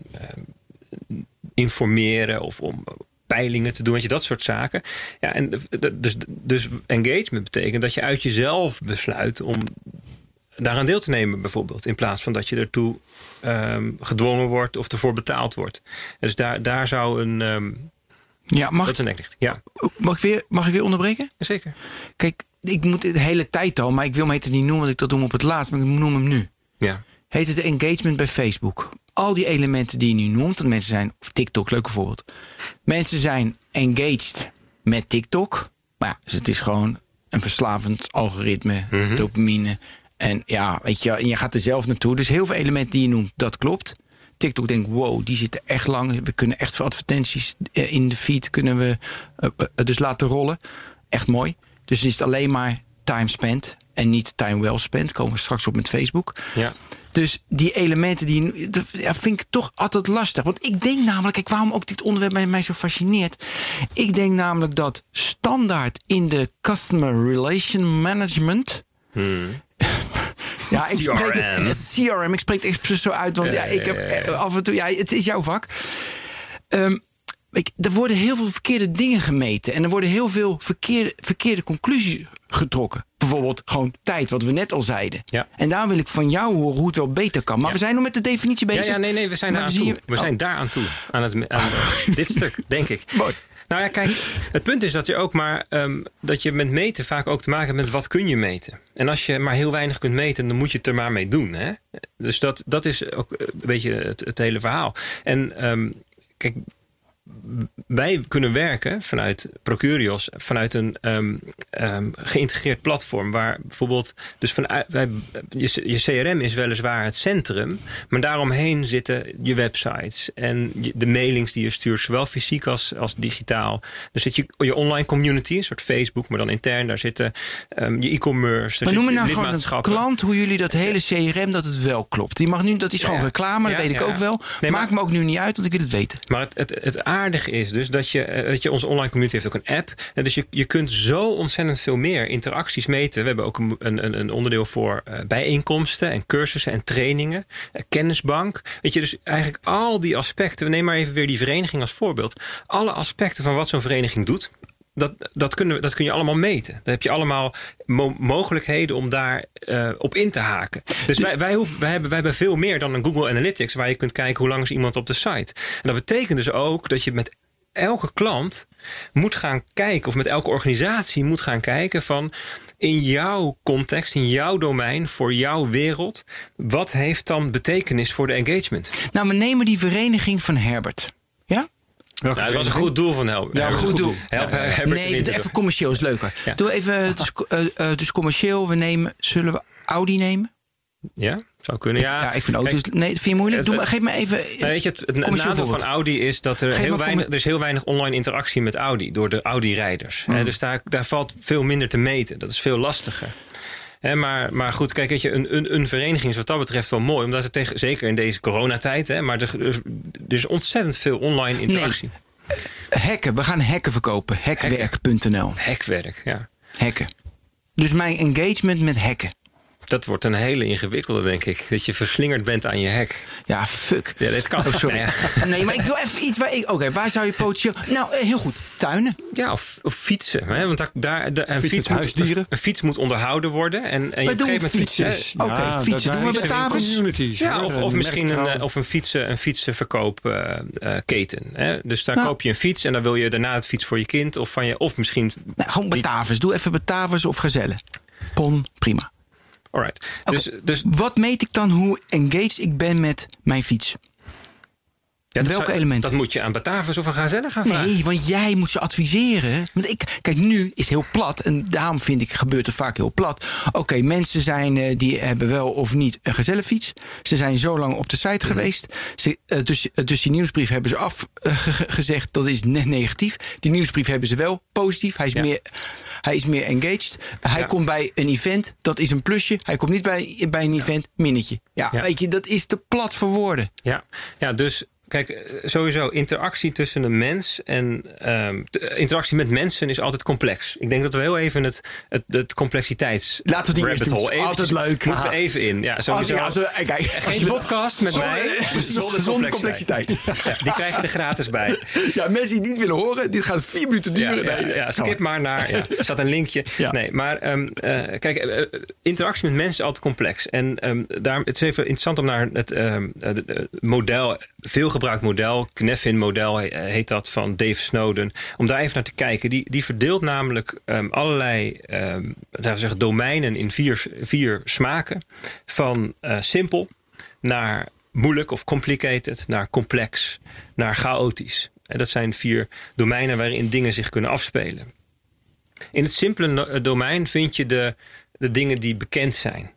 informeren of om peilingen te doen, weet je, dat soort zaken. Ja, en dus, dus engagement betekent dat je uit jezelf besluit om daaraan deel te nemen, bijvoorbeeld. In plaats van dat je ertoe ehm, gedwongen wordt of ervoor betaald wordt. Dus daar, daar zou een. ehm, Ja, mag, dat is een. Ja, mag, ik weer, mag ik weer onderbreken? zeker. Kijk, ik moet het de hele tijd al, maar ik wil hem het niet noemen, want ik dat doe op het laatst, maar ik noem hem nu. Ja. Heet het engagement bij Facebook. Al die elementen die je nu noemt, want mensen zijn, of TikTok, leuke voorbeeld. Mensen zijn engaged met TikTok. Maar ja, dus het is gewoon een verslavend algoritme, dopamine. En ja, weet je, en je gaat er zelf naartoe. Dus heel veel elementen die je noemt, dat klopt. TikTok denkt, wow, die zitten echt lang. We kunnen echt veel advertenties eh, in de feed kunnen we eh, eh, dus laten rollen. Echt mooi. Dus is het alleen maar time spent en niet time well spent. Komen we straks op met Facebook. Ja. Dus die elementen, die, dat ja, vind ik toch altijd lastig. Want ik denk namelijk, kijk, waarom ook dit onderwerp mij, mij zo fascineert. Ik denk namelijk dat standaard in de Customer Relation Management. Ja, ik spreek het, CRM, ik spreek het expres zo uit, want ja, ik heb eh, af en toe, ja, het is jouw vak. Ehm, ik, er worden heel veel verkeerde dingen gemeten. En er worden heel veel verkeerde, verkeerde conclusies getrokken. Bijvoorbeeld gewoon tijd, wat we net al zeiden. Ja. En daar wil ik van jou horen hoe het wel beter kan. Maar we zijn nog met de definitie bezig. Ja, ja, nee, nee, we zijn daar aan toe. je- We oh. zijn daar aan toe. Aan, het, aan dit stuk, denk ik. Mooi. Nou ja, kijk, het punt is dat je ook maar ehm, dat je met meten vaak ook te maken hebt met wat kun je meten. En als je maar heel weinig kunt meten, dan moet je het er maar mee doen. Hè? Dus dat, dat is ook een beetje het, het hele verhaal. En ehm, kijk, wij kunnen werken vanuit Procurios, vanuit een ehm, ehm, geïntegreerd platform. Waar bijvoorbeeld, dus vanuit, wij, je, je CRM is weliswaar het centrum, maar daaromheen zitten je websites en je- de mailings die je stuurt, zowel fysiek als, als digitaal. Er zit je, je online community, een soort Facebook, maar dan intern. Daar zitten ehm, je e-commerce. Maar noem me nou gewoon een klant hoe jullie dat hele CRM, dat het wel klopt. Die mag nu, dat is gewoon ja. reclame, Ja, dat weet ik ook wel. Nee, maar- Maakt me ook nu niet uit, want ik wil het weten. Maar het, het, het aardige is dus dat je, eh, dat je onze online community heeft ook een app. En dus je, je kunt zo ontzettend veel meer interacties meten. We hebben ook een, een, een onderdeel voor eh, bijeenkomsten en cursussen en trainingen. eh, kennisbank. Weet je, dus eigenlijk al die aspecten. We nemen maar even weer die vereniging als voorbeeld. Alle aspecten van wat zo'n vereniging doet. Dat, dat, kunnen, we- dat kun je allemaal meten. Dan heb je allemaal mo- mogelijkheden om daar eh, op in te haken. Dus wij, wij, hoeven, wij, hebben, wij hebben veel meer dan een Google Analytics... waar je kunt kijken hoe lang is iemand op de site. En dat betekent dus ook dat je met elke klant moet gaan kijken... of met elke organisatie moet gaan kijken van... in jouw context, in jouw domein, voor jouw wereld... wat heeft dan betekenis voor de engagement? Nou, we nemen die vereniging van Herbert. Ja? Nou, het was een goed doel van Help. Ja, goed doel. Help nee, Winter. even commercieel is leuker. Ja. Doe even, dus, dus commercieel, we nemen, zullen we Audi nemen? Ja? Zou kunnen, ja. Ja, ik vind auto's... Kijk, nee, dat vind je moeilijk? Doe het- maar, geef me even... nou, weet je, het, het nadeel van. Audi is dat er Geef heel, weinig, er is heel weinig online interactie met Audi door de Audi-rijders. Hmm. Hè, Dus daar, daar valt veel minder te meten. Dat is veel lastiger. Maar, maar goed, kijk, weet je, een, een, een vereniging is wat dat betreft wel mooi. Omdat het tegen, zeker in deze coronatijd, hè, maar er, is ontzettend veel online interactie. Hacken, we gaan hacken verkopen. Hackwerk.nl. Hekwerk, ja. Hacken. Dus mijn engagement met hacken. Dat wordt een hele ingewikkelde, denk ik. Dat je verslingerd bent aan je hek. Ja, fuck. Ja, dit kan. Oh, sorry. Nou ja. Nee, maar ik wil even iets waar ik... Oké, waar zou je potentieel... Nou, eh, heel goed. Tuinen. Ja, of, of fietsen. Hè? Want daar, daar, de, een, Fiets fiets met moet, huisdieren. een fiets moet onderhouden worden. En, en je op een doen gegeven moment fietsers? fietsen. Oké, Ja, fietsen. Doen we met tafels? Ja, of, of misschien een, eh, of een, fietsen, een fietsenverkoopketen. hè? Dus daar Nou. koop je een fiets en dan wil je daarna het fiets voor je kind. Of, van je, of misschien... Nou, gewoon Batavus. Doe even Batavus of Gazelle. Pon, prima. Alright. Dus, dus Wat meet ik dan hoe engaged ik ben met mijn fiets? Ja, welke zou- elementen? Dat moet je aan Batavus of aan Gazelle gaan vragen. Nee, want jij moet ze adviseren. Want ik, kijk, nu is heel plat. En daarom vind ik, gebeurt het vaak heel plat. Oké, mensen zijn, eh, die hebben wel of niet een gezellenfiets. Ze zijn zo lang op de site Mhm. geweest. Ze, eh, dus, eh, dus die nieuwsbrief hebben ze afgezegd. dat is net negatief. Die nieuwsbrief hebben ze wel positief. Hij is, Ja. meer, hij is meer engaged. Hij Ja. komt bij een event. Dat is een plusje. Hij komt niet bij, bij een event. Minnetje. Ja, Ja. weet je, dat is te plat voor woorden. Ja, ja dus kijk, eh, sowieso interactie tussen een mens en ehm, de interactie met mensen is altijd complex. Ik denk dat we heel even het, het, het complexiteits Laten we die rabbit hole Altijd eventjes- leuk. Moeten we even in. Ja, sowieso. Oh, ja, zo- kijk, als Geen podcast met Zonder- mij zonder, zonder complexiteit. complexiteit. Ja, die krijg je er gratis bij. Ja, mensen die niet willen horen, dit gaat vier minuten duren. ja, Nee, ja, skip maar naar. Ja, er staat een linkje. Ja. Nee, maar ehm, eh, kijk, eh, eh, interactie met mensen is altijd complex. En ehm, daarom het is even interessant om naar het eh, de- de- model, veelgebruikt model, Kneffin-model he- heet dat van Dave Snowden, om daar even naar te kijken. Die, die verdeelt namelijk ehm, allerlei we zeggen, domeinen in vier, vier smaken. Van eh, simpel naar moeilijk of complicated, naar complex, naar chaotisch. En dat zijn vier domeinen waarin dingen zich kunnen afspelen. In het simpele no- domein vind je de, de dingen die bekend zijn.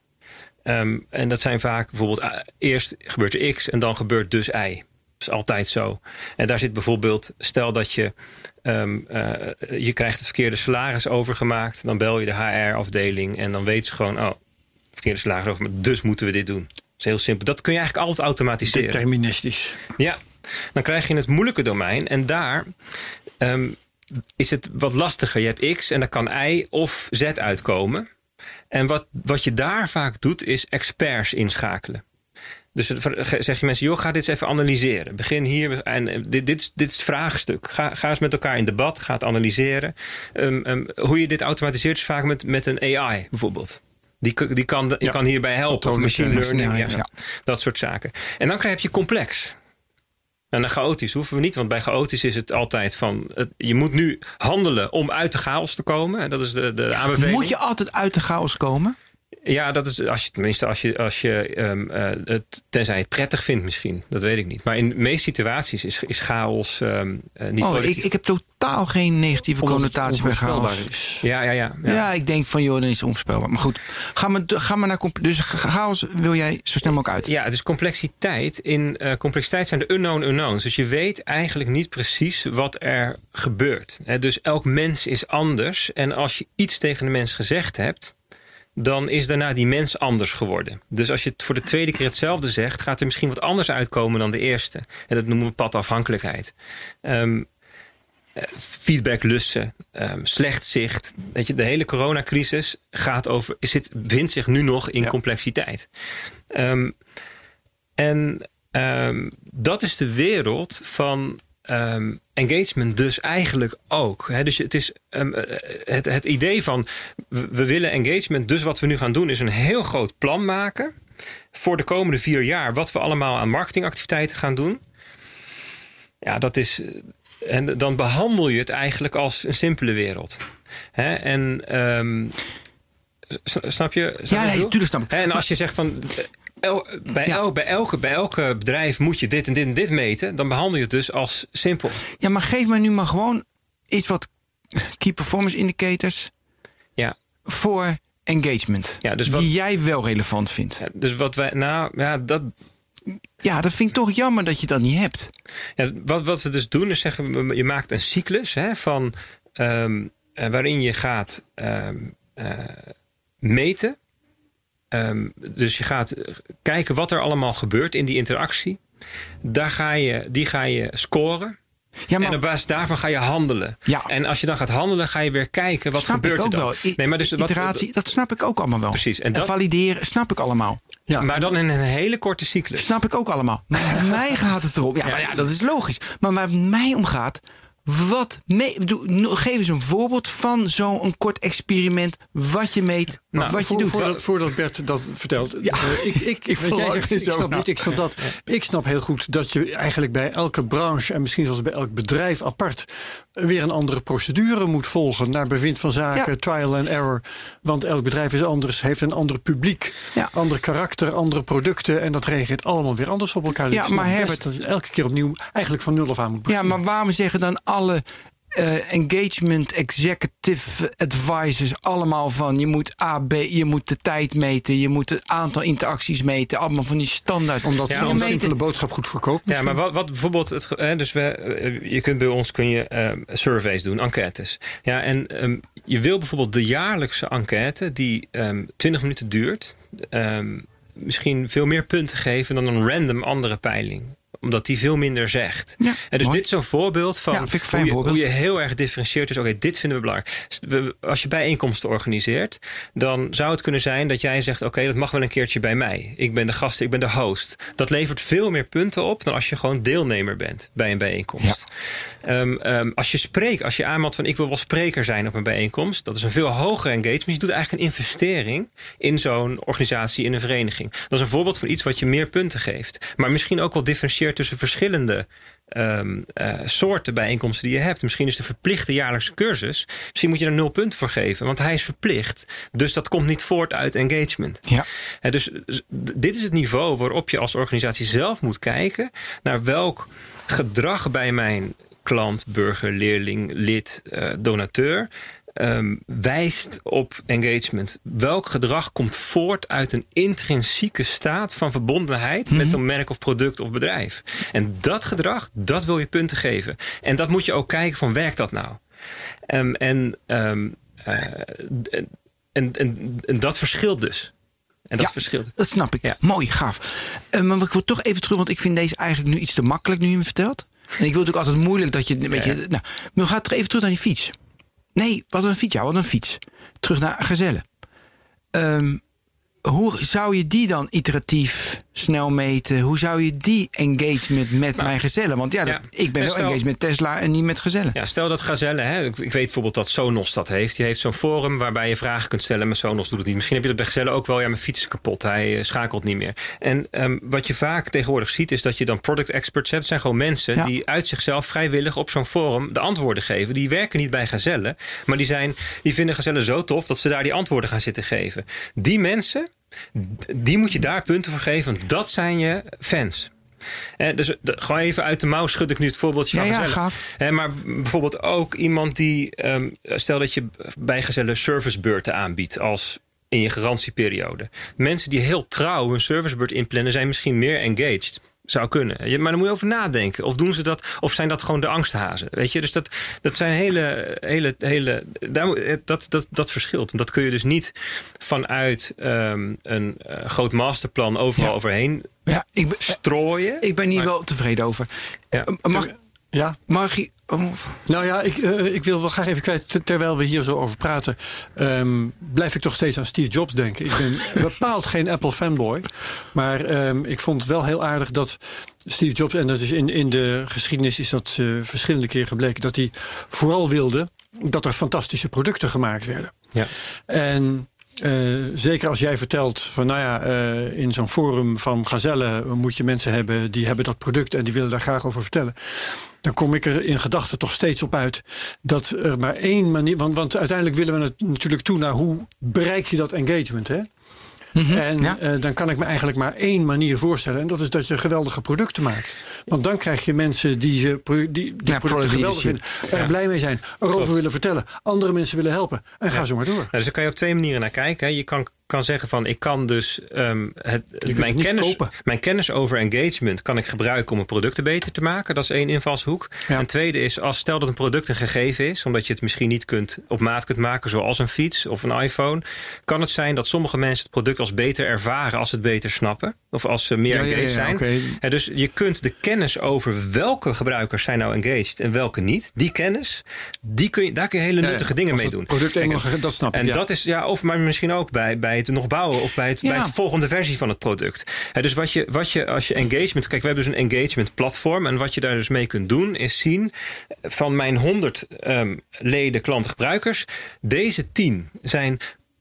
Ehm, en dat zijn vaak bijvoorbeeld eerst gebeurt er X en dan gebeurt dus Y. Dat is altijd zo. En daar zit bijvoorbeeld, stel dat je, ehm, eh, je krijgt het verkeerde salaris overgemaakt. Dan bel je de HR-afdeling en dan weet ze gewoon, oh, verkeerde salaris overgemaakt, dus moeten we dit doen. Dat is heel simpel. Dat kun je eigenlijk altijd automatiseren. Deterministisch. Ja, dan krijg je het moeilijke domein. En daar ehm, is het wat lastiger. Je hebt X en dan kan Y of Z uitkomen. En wat, wat je daar vaak doet, is experts inschakelen. Dus zeg je mensen, joh, ga dit eens even analyseren. Begin hier en eh, dit, dit, is- dit is het vraagstuk. Ga, ga eens met elkaar in debat, ga het analyseren. Ehm, ehm, hoe je dit automatiseert is vaak met, met een AI bijvoorbeeld. Die, die, kan, die Ja. kan hierbij helpen. Of machine learning, ja, ja. dat soort zaken. En dan krijg je complex. En dan chaotisch hoeven we niet, want bij chaotisch is het altijd van... het- je moet nu handelen om uit de chaos te komen. Dat is de, de aanbeveling. Moet je altijd uit de chaos komen? Ja, dat is als je, tenminste als je, als je ehm, eh, het, tenzij je het prettig vindt misschien. Dat weet ik niet. Maar in de meeste situaties is, is chaos ehm, eh, niet Oh, ik, ik heb totaal geen negatieve Omdat connotatie bij onvoorspelbaar chaos. is. Ja, ja, ja. Ja. ja. ik denk van joh, dan is het onvoorspelbaar. Maar goed, ga maar, ga maar naar... Dus chaos wil jij zo snel mogelijk uit. Ja, het is complexiteit. In eh, complexiteit zijn de unknown unknowns. Dus je weet eigenlijk niet precies wat er gebeurt. Hè, dus elk mens is anders. En als je iets tegen de mens gezegd hebt, dan is daarna die mens anders geworden. Dus als je het voor de tweede keer hetzelfde zegt, gaat er misschien wat anders uitkomen dan de eerste. En dat noemen we padafhankelijkheid. Ehm eh, feedbacklussen, ehm, slecht zicht. Weet je, de hele coronacrisis gaat over, zit, vindt zich nu nog in Ja. complexiteit. Ehm, en dat is de wereld van engagement dus eigenlijk ook. Hè? Dus het is ehm, eh, het, het idee van we, willen engagement, dus wat we nu gaan doen is een heel groot plan maken voor de komende vier jaar wat we allemaal aan marketingactiviteiten gaan doen. Ja, dat is. eh, En dan behandel je het eigenlijk als een simpele wereld. Hè? En ehm, snap je? Snap Ja, ik ja, bedoel? tuurlijk snap ik. En als je zegt van. El- bij, Ja. el- bij, elke, bij elke bedrijf moet je dit en dit en dit meten. Dan behandel je het dus als simpel. Ja, maar geef mij nu maar gewoon iets wat key performance indicators Ja. voor engagement. Ja, dus wat- die jij wel relevant vindt. Ja, dus wat wij, nou ja, dat, Ja, dat vind ik toch jammer dat je dat niet hebt. Ja, wat, wat we dus doen is zeggen, je maakt een cyclus hè, van, ehm, eh, waarin je gaat ehm, eh, meten. Ehm, dus je gaat kijken wat er allemaal gebeurt in die interactie. Daar ga je, die ga je scoren. Ja, en op basis daarvan ga je handelen. Ja. En als je dan gaat handelen, ga je weer kijken wat snap gebeurt ik ook er dan. wel. Nee, maar dus wat, iteratie, dat snap ik ook allemaal wel. Precies, en En, dat- valideren, snap ik allemaal. Ja. Maar dan in een hele korte cyclus. Snap ik ook allemaal. Maar bij mij gaat het erom. Ja, maar ja, dat is logisch. Maar waar het mij om gaat. Wat mee, doe, no- geef eens een voorbeeld van zo'n kort experiment. Wat je meet, Nou, je Voor- doet. Voordat, voordat Bert dat vertelt. Ja. eh, ik, ik, Ik jij zegt, ik snap dit, ik snap dat. Ik snap heel goed dat je eigenlijk bij elke branche... en misschien zelfs bij elk bedrijf apart... weer een andere procedure moet volgen... naar bevind van zaken, Ja. trial and error. Want elk bedrijf is anders, heeft een ander publiek... Ja. ander karakter, andere producten... en dat reageert allemaal weer anders op elkaar. Dus Ja, maar Herbert- dat je elke keer opnieuw eigenlijk van nul af aan moet Ja, beginnen. maar waarom zeggen dan alle eh, engagement executive advisors allemaal van je moet A, B, je moet de tijd meten, je moet het aantal interacties meten, allemaal van die standaard. Omdat Ja, zo'n simpele boodschap goed verkoopt. Ja, maar wat, wat bijvoorbeeld, het, hè, dus we, eh, je kunt bij ons kun je eh, surveys doen, enquêtes. Ja, en ehm, je wil bijvoorbeeld de jaarlijkse enquête die ehm 20 minuten duurt, ehm, misschien veel meer punten geven dan een random andere peiling omdat die veel minder zegt. Ja, en dus mooi. dit is zo'n voorbeeld van Ja, ik hoe, je, voorbeeld. hoe je heel erg differentieert. Dus oké, dit vinden we belangrijk. Als je bijeenkomsten organiseert, dan zou het kunnen zijn dat jij zegt: Oké, dat mag wel een keertje bij mij. Ik ben de gast, ik ben de host. Dat levert veel meer punten op dan als je gewoon deelnemer bent bij een bijeenkomst. Ehm, ehm, als je spreekt, als je aanmeldt van ik wil wel spreker zijn op een bijeenkomst, dat is een veel hoger engagement. Je doet eigenlijk een investering in zo'n organisatie, in een vereniging. Dat is een voorbeeld van iets wat je meer punten geeft. Maar misschien ook wel differentieert tussen verschillende ehm, eh, soorten bijeenkomsten die je hebt. Misschien is de verplichte jaarlijkse cursus. Misschien moet je er nul punten voor geven, want hij is verplicht. Dus dat komt niet voort uit engagement. Ja. Dus dit is het niveau waarop je als organisatie zelf moet kijken naar welk gedrag bij mijn klant, burger, leerling, lid, eh, donateur. Ehm, wijst op engagement. Welk gedrag komt voort uit een intrinsieke staat van verbondenheid met zo'n merk of product of bedrijf? En dat gedrag, dat wil je punten geven. En dat moet je ook kijken van werkt dat nou? Ehm, en, ehm, eh, en, en, en, en dat verschilt dus. En dat Ja. verschilt. Dat snap ik. Ja. Mooi, gaaf. Maar ik wil toch even terug, want ik vind deze eigenlijk nu iets te makkelijk nu je me vertelt. En ik wil natuurlijk altijd moeilijk dat je. Weet je nou, maar we gaan terug even terug naar die fiets. Nee, wat een fiets. Ja, wat een fiets. Terug naar Gazelle. Ehm, hoe zou je die dan iteratief snel meten? Hoe zou je die engagement met mijn gezellen? Want ja, dat- ja. ik ben En wel stel- engaged met Tesla en niet met gezellen. Ja, stel dat Gazelle, hè, ik, ik weet bijvoorbeeld dat Sonos dat heeft. Die heeft zo'n forum waarbij je vragen kunt stellen. Maar Sonos doet het niet. Misschien heb je dat bij Gazelle ook wel. Ja, mijn fiets is kapot. Hij eh, schakelt niet meer. En ehm, wat je vaak tegenwoordig ziet, is dat je dan product experts hebt. Het zijn gewoon mensen Ja. die uit zichzelf vrijwillig op zo'n forum de antwoorden geven. Die werken niet bij Gazelle. Maar die, zijn, die vinden Gazelle zo tof dat ze daar die antwoorden gaan zitten geven. Die mensen, die moet je daar punten voor geven. Want dat zijn je fans. Dus de- gewoon even uit de mouw schud ik nu het voorbeeldje Ja, van ja, maar bijvoorbeeld ook iemand die, ehm, stel dat je bij Gazelle servicebeurten aanbiedt als in je garantieperiode. Mensen die heel trouw hun servicebeurt inplannen zijn misschien meer engaged. Zou kunnen. Je- Maar dan moet je over nadenken. Of doen ze dat, of zijn dat gewoon de angsthazen? Weet je, dus dat, dat zijn hele. hele, hele daar, eh, dat, dat, dat verschilt. En dat kun je dus niet vanuit ehm, een eh, groot masterplan overal Ja. overheen Ja, ik ben, strooien. ik ben hier wel tevreden over. Ja. Mag, Ja, mag ik. oh, Nou ja, ik, eh, ik wil wel graag even kwijt, ter- terwijl we hier zo over praten, ehm, blijf ik toch steeds aan Steve Jobs denken. Ik ben bepaald geen Apple fanboy, maar ehm, ik vond het wel heel aardig dat Steve Jobs, en dat is in, in de geschiedenis is dat eh, verschillende keren gebleken, dat hij vooral wilde dat er fantastische producten gemaakt werden. Ja. En eh, zeker als jij vertelt van nou ja, eh, in zo'n forum van Gazelle moet je mensen hebben die hebben dat product en die willen daar graag over vertellen. Dan kom ik er in gedachten toch steeds op uit dat er maar één manier. Want, want uiteindelijk willen we het natuurlijk toe naar hoe bereik je dat engagement. Hè? En ja. eh, dan kan ik me eigenlijk maar één manier voorstellen. En dat is dat je geweldige producten maakt. Want dan krijg je mensen die, ze, die, die Ja, producten geweldig vinden. Er blij mee zijn. Erover Klopt. willen vertellen. Andere mensen willen helpen. En ga zo maar door. Nou, dus daar kan je op twee manieren naar kijken. Je kan, kan zeggen van ik kan dus ehm, het, mijn, kennis, kopen. mijn kennis over engagement kan ik gebruiken om mijn producten beter te maken. Dat is één invalshoek. Ja. Een tweede is als stel dat een product een gegeven is, omdat je het misschien niet kunt op maat kunt maken, zoals een fiets of een iPhone, kan het zijn dat sommige mensen het product als beter ervaren als ze het beter snappen. Of als ze meer Ja, ja, ja, engaged zijn. En dus je kunt de kennis over welke gebruikers zijn nou engaged en welke niet, die kennis, die kun je, daar kun je hele nuttige dingen mee doen. product ge- dat snap ik, En dat is, ja, of maar misschien ook bij, bij het nog bouwen of bij het, bij het volgende versie van het product. Hè, dus wat je, wat je als je engagement. Kijk, we hebben dus een engagement platform. En wat je daar dus mee kunt doen, is zien van mijn 100 ehm, leden, klanten, gebruikers. Deze 10 zijn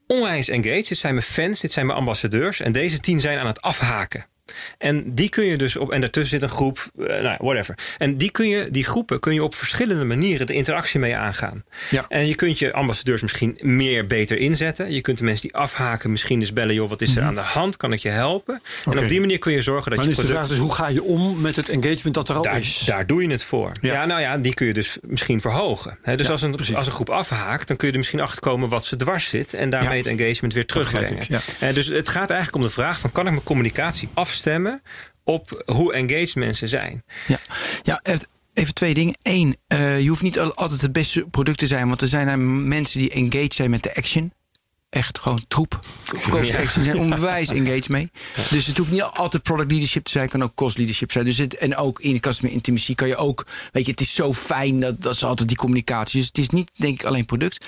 onwijs engaged. Dit zijn mijn fans, dit zijn mijn ambassadeurs. En deze 10 zijn aan het afhaken. En die kun je dus op, en daartussen zit een groep, eh, nou, whatever. En die, kun je, die groepen kun je op verschillende manieren de interactie mee aangaan. Ja. En je kunt je ambassadeurs misschien meer beter inzetten. Je kunt de mensen die afhaken misschien eens bellen. Joh, wat is er aan de hand? Kan ik je helpen? En Mhm. Op die manier kun je zorgen dat Maar je dan is de vraag product... dus hoe ga je om met het engagement dat er al Daar, is? daar doe je het voor. Ja. Ja. nou ja, die kun je dus misschien verhogen. Dus Ja, als, een, precies. als een groep afhaakt, dan kun je er misschien achter komen wat ze dwars zit. En daarmee het engagement weer terugbrengen. ik, Hè, dus het gaat eigenlijk om de vraag: van, kan ik mijn communicatie afstemmen op hoe engaged mensen zijn? Ja, ja even- twee dingen. Eén, eh, je hoeft niet al- altijd het beste product te zijn, want er zijn mensen die engaged zijn met de action. Echt gewoon troep. Verkoopt Ja. zijn onwijs engaged mee. Dus het hoeft niet altijd product leadership te zijn, kan ook cost leadership zijn. Dus het, en ook in de customer intimacy kan je ook, weet je, het is zo fijn dat dat is altijd die communicatie. Dus het is niet, denk ik, alleen product.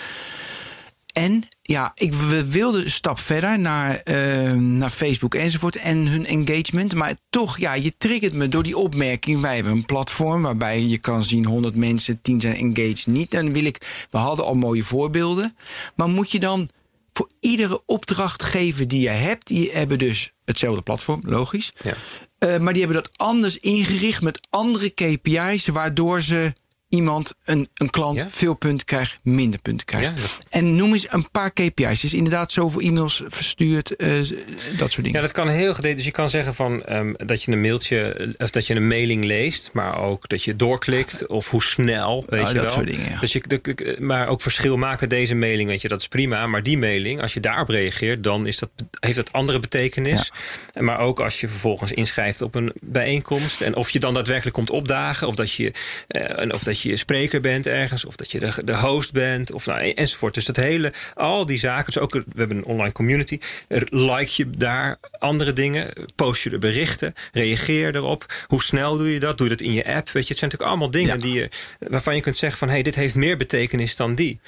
En ja, ik, we wilden een stap verder naar, eh, naar Facebook enzovoort en hun engagement. Maar toch, ja, je triggert me door die opmerking. Wij hebben een platform waarbij je kan zien 100 mensen, 10 zijn engaged niet. En dan wil ik, we hadden al mooie voorbeelden. Maar moet je dan voor iedere opdrachtgever die je hebt, die hebben dus hetzelfde platform, logisch. Ja. Eh, maar die hebben dat anders ingericht met andere KPI's, waardoor ze iemand, een, een klant, Ja. veel punten krijgt, minder punten krijgt. Ja, dat- En noem eens een paar KPI's. Dus inderdaad zoveel e-mails verstuurd, eh, dat soort dingen. Ja, dat kan heel gedetailleerd. Dus je kan zeggen van ehm, dat je een mailtje of dat je een mailing leest, maar ook dat je doorklikt of hoe snel, weet Ah, je dat wel. soort dingen, ja. Dus je, de- de- maar ook verschil maken deze mailing, weet je, dat is prima. Maar die mailing, als je daarop reageert, dan is dat, heeft dat andere betekenis. En Maar ook als je vervolgens inschrijft op een bijeenkomst en of je dan daadwerkelijk komt opdagen, of dat je, eh, of dat je spreker bent ergens, of dat je de, de host bent, of nou, enzovoort. Dus dat hele, al die zaken. Dus ook, we hebben een online community. Er Like je daar andere dingen, post je er berichten, reageer erop. Hoe snel doe je dat? Doe je dat in je app? Weet je, het zijn natuurlijk allemaal dingen Ja. die je, waarvan je kunt zeggen van, hé, hey, dit heeft meer betekenis dan die.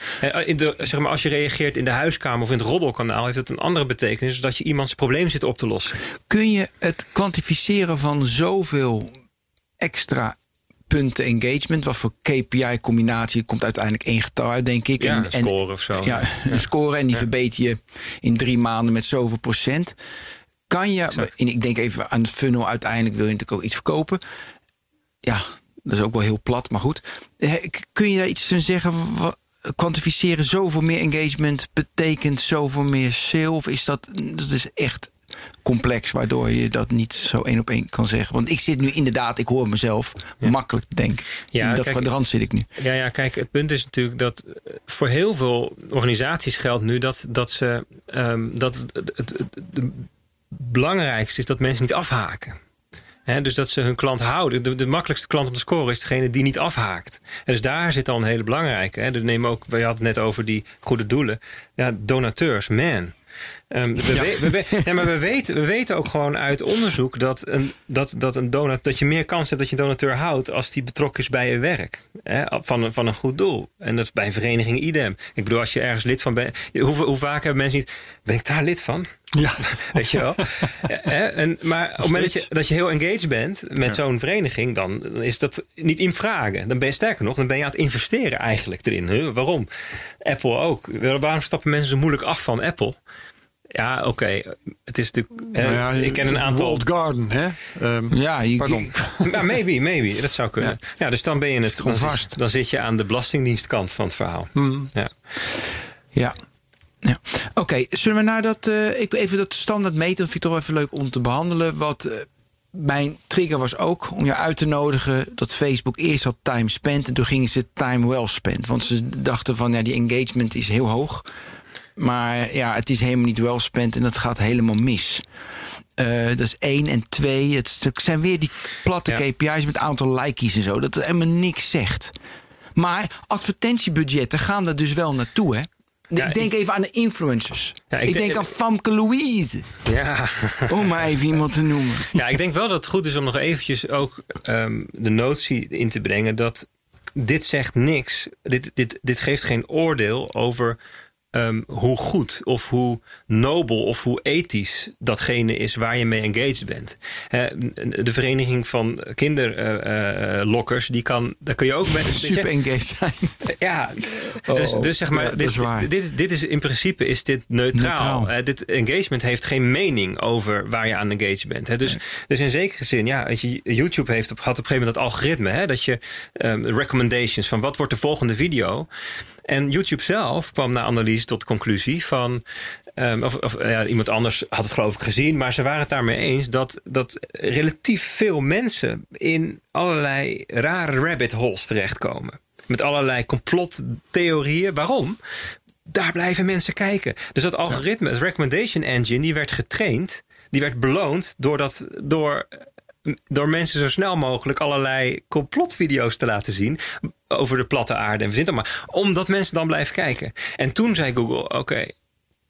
In de, zeg maar, als je reageert in de huiskamer of in het roddelkanaal, heeft het een andere betekenis, dat je iemands probleem zit op te lossen. Kun je het kwantificeren van zoveel extra punten engagement? Wat voor KPI-combinatie komt uiteindelijk één getal uit, denk ik. Ja, En- een en- score of zo. Ja, een score en die verbeter je in drie maanden met zoveel procent. Kan je, Exact. en ik denk even aan de funnel, uiteindelijk wil je natuurlijk ook iets verkopen. Ja, dat is ook wel heel plat, maar goed. Kun je daar iets van zeggen? Wa- Kwantificeren zoveel meer engagement betekent zoveel meer sale? Of is dat, dat is echt complex, waardoor je dat niet zo één op één kan zeggen? Want ik zit nu inderdaad, ik hoor mezelf makkelijk denken. Ja, In dat kijk, kwadrant zit ik nu. Ja, ja, kijk, het punt is natuurlijk dat eh, voor heel veel organisaties geldt nu dat, dat ze ehm, dat het, het, het, het- de belangrijkste is dat mensen niet afhaken. Dus dat ze hun klant houden. De, de makkelijkste klant om te scoren is degene die niet afhaakt. En dus daar zit al een hele belangrijke. Hè. Dus neem ook, we hadden het net over die goede doelen. Ja, donateurs, man. Ehm, we, we- we- we- ja, maar we weten, we weten ook gewoon uit onderzoek dat, een, dat, dat, een donat, dat je meer kans hebt dat je een donateur houdt als die betrokken is bij je werk. Hè, van, een, van een goed doel. En dat is bij een vereniging idem. Ik bedoel, als je ergens lid van bent. Hoe, hoe vaak hebben mensen niet. Ben ik daar lid van? Ja. Weet je wel? Hè, en, maar op het moment dat je, dat je heel engaged bent met zo'n vereniging, dan dan is dat niet in vragen. Dan ben je sterker nog, dan ben je aan het investeren eigenlijk erin. Huh? Waarom? Apple ook. Waarom stappen mensen zo moeilijk af van Apple? Ja, oké. Het is natuurlijk. eh, Nou ja, ik ken een aantal. Walled Garden, hè? Ehm, Ja, je, Pardon. Nou, maybe, maybe. Dat zou kunnen. Ja, dus dan ben je het. gewoon dan, zit- vast. dan zit je aan de belastingdienstkant van het verhaal. Hmm. Ja. ja. Ja. Oké, zullen we naar dat. eh, ik even dat standaard meten. Dat vind ik toch even leuk om te behandelen. Wat eh, mijn trigger was ook om je uit te nodigen. dat Facebook eerst had time spent. en toen gingen ze time well spent. Want ze dachten van ja, die engagement is heel hoog. Maar ja, het is helemaal niet well spent en dat gaat helemaal mis. Eh, dat is één en twee. Het zijn weer die platte Ja. KPI's met aantal like's en zo. Dat het helemaal niks zegt. Maar advertentiebudgetten gaan er dus wel naartoe, hè? Ja, ik denk ik- even aan de influencers. Ja, ik, ik denk denk- aan Famke Louise. Ja. Om maar even iemand te noemen. ja, ik denk wel dat het goed is om nog eventjes ook ehm, de notie in te brengen dat dit zegt niks. Dit, dit, dit geeft geen oordeel over ehm, hoe goed of hoe nobel of hoe ethisch datgene is waar je mee engaged bent. De vereniging van kinderlokkers, die kan, daar kun je ook met. Super engaged zijn. Ja, Oh, dus, dus zeg maar, ja, dit, is dit, is- dit is in principe is dit neutraal. Neutraal. Eh, dit engagement heeft geen mening over waar je aan engaged bent. Hè. Dus, dus in zekere zin, ja, YouTube heeft op, had op een gegeven moment dat algoritme, hè, dat je ehm, recommendations van wat wordt de volgende video. En YouTube zelf kwam na analyse tot de conclusie van. ehm, of of ja, iemand anders had het geloof ik gezien, maar ze waren het daarmee eens dat, dat relatief veel mensen in allerlei rare rabbit holes terechtkomen. Met allerlei complottheorieën. Waarom? Daar blijven mensen kijken. Dus dat algoritme, het recommendation engine, die werd getraind, die werd beloond door, dat, door, door mensen zo snel mogelijk allerlei complotvideo's te laten zien over de platte aarde en verzin het maar. Omdat mensen dan blijven kijken. En toen zei Google: oké.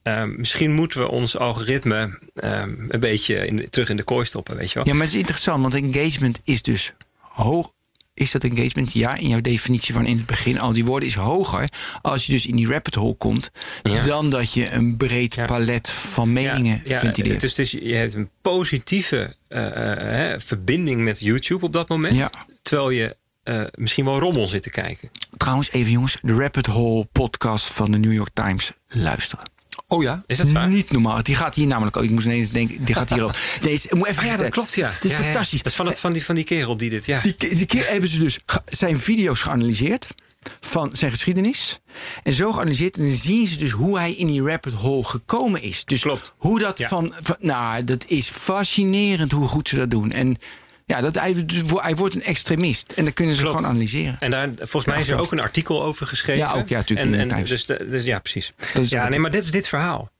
ehm, misschien moeten we ons algoritme ehm, een beetje terug in de kooi stoppen, weet je wel? Ja, maar het is interessant, want engagement is dus hoog. Is dat engagement? Ja, in jouw definitie van in het begin al die woorden is hoger. Als je dus in die rabbit hole komt, Ja. dan dat je een breed Ja. palet van meningen ventileert. Dus, dus je hebt een positieve eh, eh, hè, verbinding met YouTube op dat moment. Ja. Terwijl je eh, misschien wel rommel zit te kijken. Trouwens, even jongens, de Rabbit Hole podcast van de New York Times luisteren. Oh ja? Is dat waar? Niet normaal. Die gaat hier namelijk ook. Ik moest ineens denken, die gaat hier ook. Deze, moet even Ah, ja, dat klopt, ja. Het is Ja, ja, ja. fantastisch. Dat is van, het, van, die, van die kerel die dit, ja. Die, die keer hebben ze dus zijn video's geanalyseerd van zijn geschiedenis. En zo geanalyseerd. En dan zien ze dus hoe hij in die rabbit hole gekomen is. Dus Klopt. hoe dat Ja. van, van. Nou, dat is fascinerend hoe goed ze dat doen. En ja, dat, hij, hij wordt een extremist. En dan kunnen ze Klopt. gewoon analyseren. En daar, volgens mij is er ook een artikel over geschreven. Ja, ook, ja, natuurlijk, En, en dus, dus ja, precies. Ja, nee, maar dit is dit verhaal.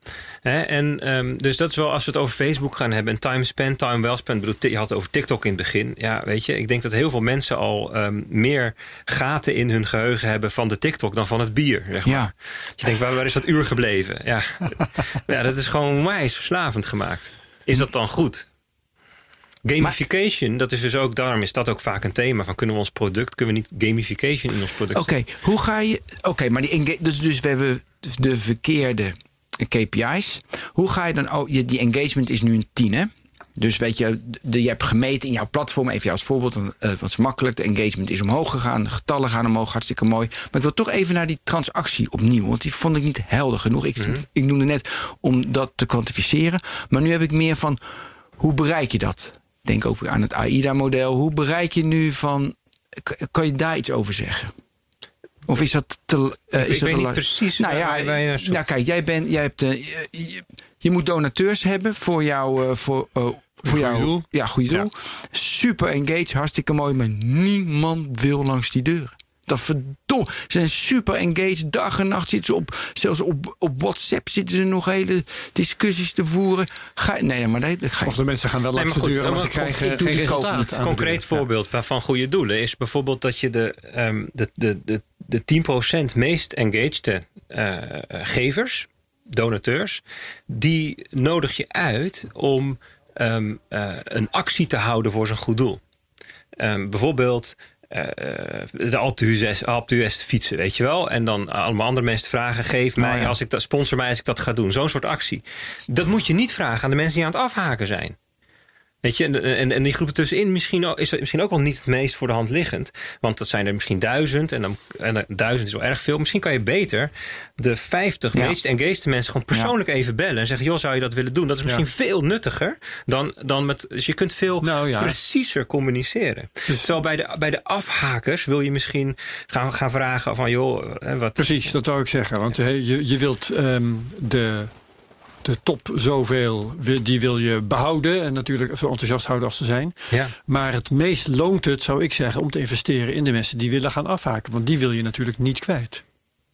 En ehm, dus dat is wel als we het over Facebook gaan hebben en time spent, time well spent. Bedoel, je had het over TikTok in het begin. Ja, weet je, ik denk dat heel veel mensen al ehm, meer gaten in hun geheugen hebben van de TikTok dan van het bier. Zeg maar. Ja. Dat je denkt, waar, waar is dat uur gebleven? Ja. ja, dat is gewoon wijs verslavend gemaakt. Is dat dan goed? Gamification, dat is dus ook, daarom is dat ook vaak een thema. Van kunnen we ons product, kunnen we niet gamification in ons product Oké, hoe ga je. Oké, maar die dus, dus we hebben de verkeerde KPI's. Hoe ga je dan. Oh, je- die engagement is nu een 10, hè? Dus weet je, de, je hebt gemeten in jouw platform, even als voorbeeld, eh, wat is makkelijk. De engagement is omhoog gegaan, de getallen gaan omhoog, hartstikke mooi. Maar ik wil toch even naar die transactie opnieuw, want die vond ik niet helder genoeg. Ik, ik noemde net om dat te kwantificeren. Maar nu heb ik meer van, hoe bereik je dat? Denk ook aan het AIDA-model. Hoe bereik je nu van, kan je daar iets over zeggen? Of is dat te. eh, is ik dat weet niet precies Nou waar- ja, zoekt. nou kijk, jij bent, jij hebt, eh, je, moet donateurs hebben voor jouw, eh, voor, eh, voor jouw, doel. ja, goede doel. Super engaged, hartstikke mooi, maar niemand wil langs die deuren. Dat verdomme. Ze zijn super engaged. Dag en nacht zitten ze op. Zelfs op, op WhatsApp zitten ze nog hele discussies te voeren. Ga, nee, maar nee, dat ga je Of de mensen gaan wel Nee, langs maar maar ze krijgen geen resultaat. de concreet voorbeeld van goede doelen is bijvoorbeeld dat je de, ehm, de, de, de, de 10% meest engaged eh, gevers, donateurs, die nodig je uit om ehm, eh, een actie te houden voor zo'n goed doel. Ehm, bijvoorbeeld eh, de Alpe d'Huez Alpe d'Huez fietsen, weet je wel. En dan allemaal andere mensen vragen: geef mij, Oh ja. als ik dat, sponsor mij als ik dat ga doen. Zo'n soort actie. Dat moet je niet vragen aan de mensen die aan het afhaken zijn. Weet je, en, en, en die groepen tussenin misschien ook, is het misschien ook wel niet het meest voor de hand liggend. Want dat zijn er misschien duizend. En, dan, en duizend is wel erg veel. Misschien kan je beter de 50 Ja. meest engaged mensen gewoon persoonlijk even bellen. En zeggen, joh, zou je dat willen doen? Dat is misschien veel nuttiger dan, dan met... Dus je kunt veel Nou preciezer communiceren. Terwijl bij de, bij de afhakers wil je misschien gaan, gaan vragen van, joh, hè, wat... Precies, dat wou ik zeggen. Want eh, je, je wilt ehm, de, de top zoveel, die wil je behouden. En natuurlijk zo enthousiast houden als ze zijn. Ja. Maar het meest loont het, zou ik zeggen, om te investeren in de mensen die willen gaan afhaken. Want die wil je natuurlijk niet kwijt.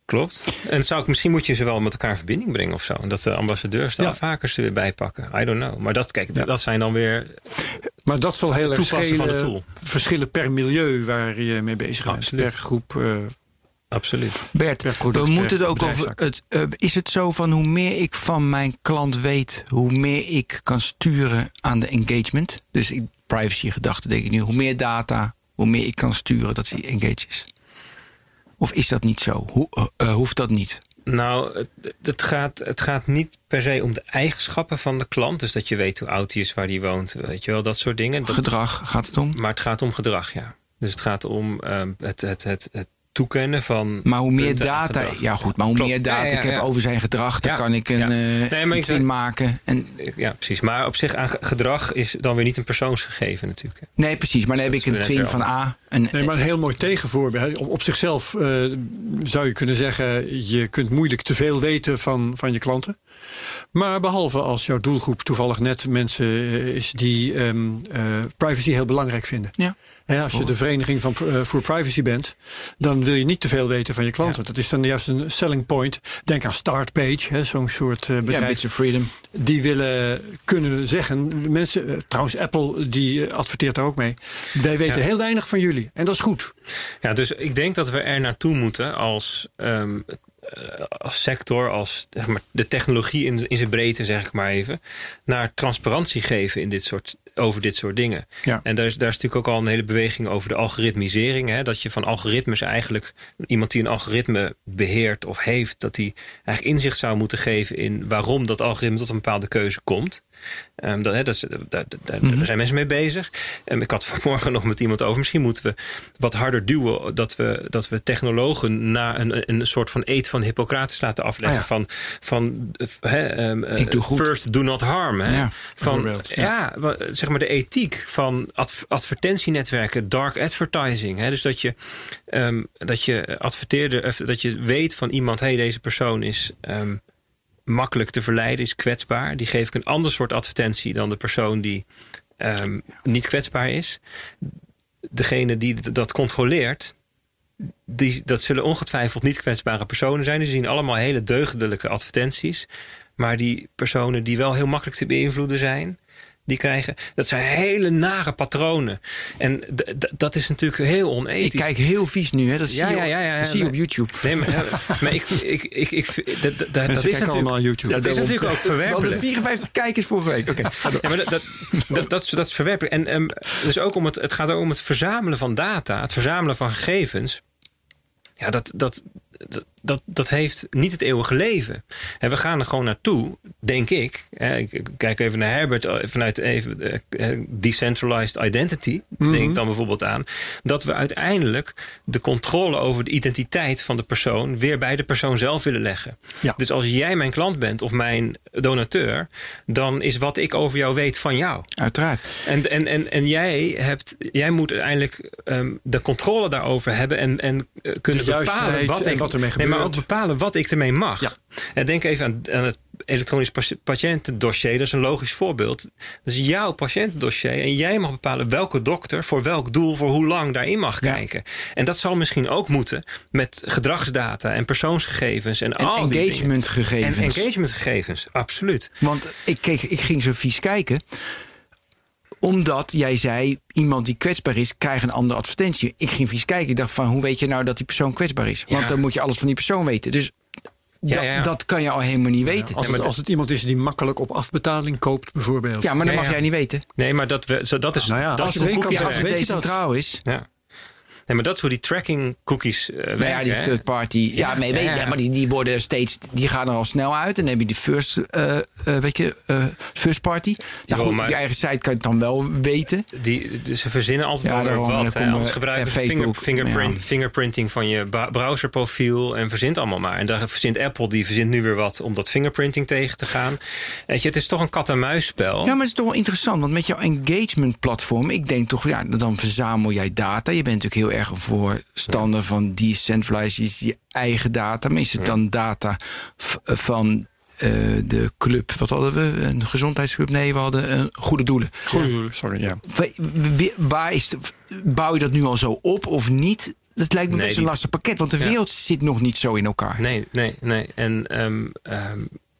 Klopt. En zou ik, misschien moet je ze wel met elkaar in verbinding brengen of zo. En dat de ambassadeurs de Ja. afhakers er weer bijpakken. I don't know. Maar dat, kijk, dat zijn dan weer Maar dat zal heel erg verschillen per milieu waar je mee bezig bent. Per groep. eh, absoluut. Bert, we moeten het ook over. Het, eh, is het zo van hoe meer ik van mijn klant weet, hoe meer ik kan sturen aan de engagement? Dus ik, privacy gedachte denk ik nu. Hoe meer data, hoe meer ik kan sturen dat hij engaged is. Of is dat niet zo? Hoe, eh, eh, hoeft dat niet? Nou, het, het, gaat, het gaat niet per se om de eigenschappen van de klant. Dus dat je weet hoe oud hij is, waar hij woont. Weet je wel, dat soort dingen. Dat, Gedrag gaat het om. maar het gaat om gedrag, ja. Dus het gaat om ehm, het, het, het, het toekennen van. Maar hoe meer data, ja goed, maar hoe Klopt. meer data Ja, ja, ik heb ja. over zijn gedrag, dan Ja, kan ik een ja. eh Nee, maar ik iets zeg- in maken. En, Ja, precies. Maar op zich aan ge- gedrag is dan weer niet een persoonsgegeven natuurlijk. nee, precies. Maar dan heb Dus ik dat een twin van A. Een, Nee, maar een heel mooi tegenvoorbeeld. Op, op zichzelf eh, zou je kunnen zeggen... je kunt moeilijk te veel weten van, van je klanten. Maar behalve als jouw doelgroep toevallig net mensen eh, is... die ehm, eh, privacy heel belangrijk vinden. ja. Hè, als je de vereniging van, eh, voor privacy bent... dan wil je niet te veel weten van je klanten. Ja. Dat is dan juist een selling point. Denk aan Startpage, zo'n soort ja, bedrijf. Bits of Freedom. die willen kunnen zeggen... mensen, eh, trouwens Apple die adverteert daar ook mee... wij weten Ja. heel weinig van jullie. En dat is goed. Ja, dus ik denk dat we er naartoe moeten als, eh, als sector, als zeg maar, de technologie in, in zijn breedte, zeg ik maar even, naar transparantie geven in dit soort, over dit soort dingen. Ja. En daar is, daar is natuurlijk ook al een hele beweging over de algoritmisering. Hè, dat je van algoritmes eigenlijk, iemand die een algoritme beheert of heeft, dat die eigenlijk inzicht zou moeten geven in waarom dat algoritme tot een bepaalde keuze komt. Ehm, dat, dat is, daar, daar zijn mensen mee bezig. Ehm, ik had vanmorgen nog met iemand over. Misschien moeten we wat harder duwen. Dat we, dat we technologen naar een, een soort van eet van Hippocrates laten afleggen. Ah, ja. Van, van eh, ehm, eh, first do not harm. Ja, van, ja, zeg maar de ethiek van adv- advertentienetwerken, dark advertising. Dus dat je, dat je adverteerde, dat je weet van iemand, hey, deze persoon is makkelijk te verleiden, is kwetsbaar. Die geef ik een ander soort advertentie dan de persoon die ehm, niet kwetsbaar is. Degene die dat controleert, die, dat zullen ongetwijfeld niet kwetsbare personen zijn. Die zien allemaal hele deugdelijke advertenties. Maar die personen die wel heel makkelijk te beïnvloeden zijn, die krijgen. Dat zijn hele nare patronen. En dat is natuurlijk heel onethisch. Ik kijk heel vies nu, hè. Dat zie, Ja, je, ja, ja, ja, zie je op YouTube. Nee, maar, maar ik, ik, ik, ik, dat, dat, dat, is allemaal YouTube. dat is natuurlijk ook We hadden verwerpelijk. 54 kijkers vorige week. Oké. Ja, maar dat, dat, dat, dat, is, dat is verwerpelijk. En ehm, dus ook om het, het gaat ook om het verzamelen van data, het verzamelen van gegevens. Ja, dat, dat, dat, dat, heeft niet het eeuwige leven. En we gaan er gewoon naartoe, denk ik. Hè, ik, kijk even naar Herbert eh, vanuit even eh, eh, decentralized identity. Denk ik dan bijvoorbeeld aan. Dat we uiteindelijk de controle over de identiteit van de persoon weer bij de persoon zelf willen leggen. Ja. Dus als jij mijn klant bent of mijn donateur, dan is wat ik over jou weet van jou. Uiteraard. En, en, en, en jij, hebt, jij moet uiteindelijk ehm, de controle daarover hebben en, en kunnen bepalen wat, ik, wat ermee nee, maar ook bepalen wat ik ermee mag. Ja. En denk even aan, aan het elektronisch pa- patiëntendossier. Dat is een logisch voorbeeld. Dat is jouw patiëntendossier. En jij mag bepalen welke dokter voor welk doel, voor hoe lang daarin mag Ja. kijken. En dat zal misschien ook moeten met gedragsdata en persoonsgegevens en, al engagementgegevens. En engagementgegevens, absoluut. Want ik, keek, ik ging zo vies kijken. Omdat jij zei, iemand die kwetsbaar is, krijgt een andere advertentie. Ik ging vies kijken. Ik dacht van, hoe weet je nou dat die persoon kwetsbaar is? Want Ja. dan moet je alles van die persoon weten. Dus Ja, dat, ja, ja. dat kan je al helemaal niet weten. Als, Ja, het, als het iemand is die makkelijk op afbetaling koopt, bijvoorbeeld. Ja, maar dat Ja, mag ja. jij niet weten. Nee, maar dat, we, zo, dat is. Nou ja, dat als is je als weet het decentraal is. Ja. Nee, maar dat is hoe die tracking cookies uh, Nou werken. ja, die hè? third party. Ja, maar, weet, ja, ja. maar die, die worden steeds. Die gaan er al snel uit. En dan heb je de first, eh, eh, weet je, first party. Nou Jawel, goed, maar- op je eigen site kan je het dan wel weten. Die, ze verzinnen altijd Ja, wel daarom, wat. hè. Anders gebruiken ja, ze finger- Facebook, fingerprint, ja. fingerprinting van je browserprofiel en verzint allemaal maar. En daar verzint Apple, die verzint nu weer wat om dat fingerprinting tegen te gaan. Weet je, het is toch een kat-en-muisspel. Ja, maar het is toch wel interessant. Want met jouw engagement platform, ik denk toch, ja, dan verzamel jij data. Je bent natuurlijk heel erg een voorstander van decentralized, je is je eigen data. Maar is het dan data van eh, de club? Wat hadden we? Een gezondheidsclub? Nee, we hadden een goede doelen. Goed, sorry, ja. Waar is de, bouw je dat nu al zo op of niet? Dat lijkt me Nee, best een lastig pakket, want de Ja. wereld zit nog niet zo in elkaar. Nee, nee, nee. En ehm,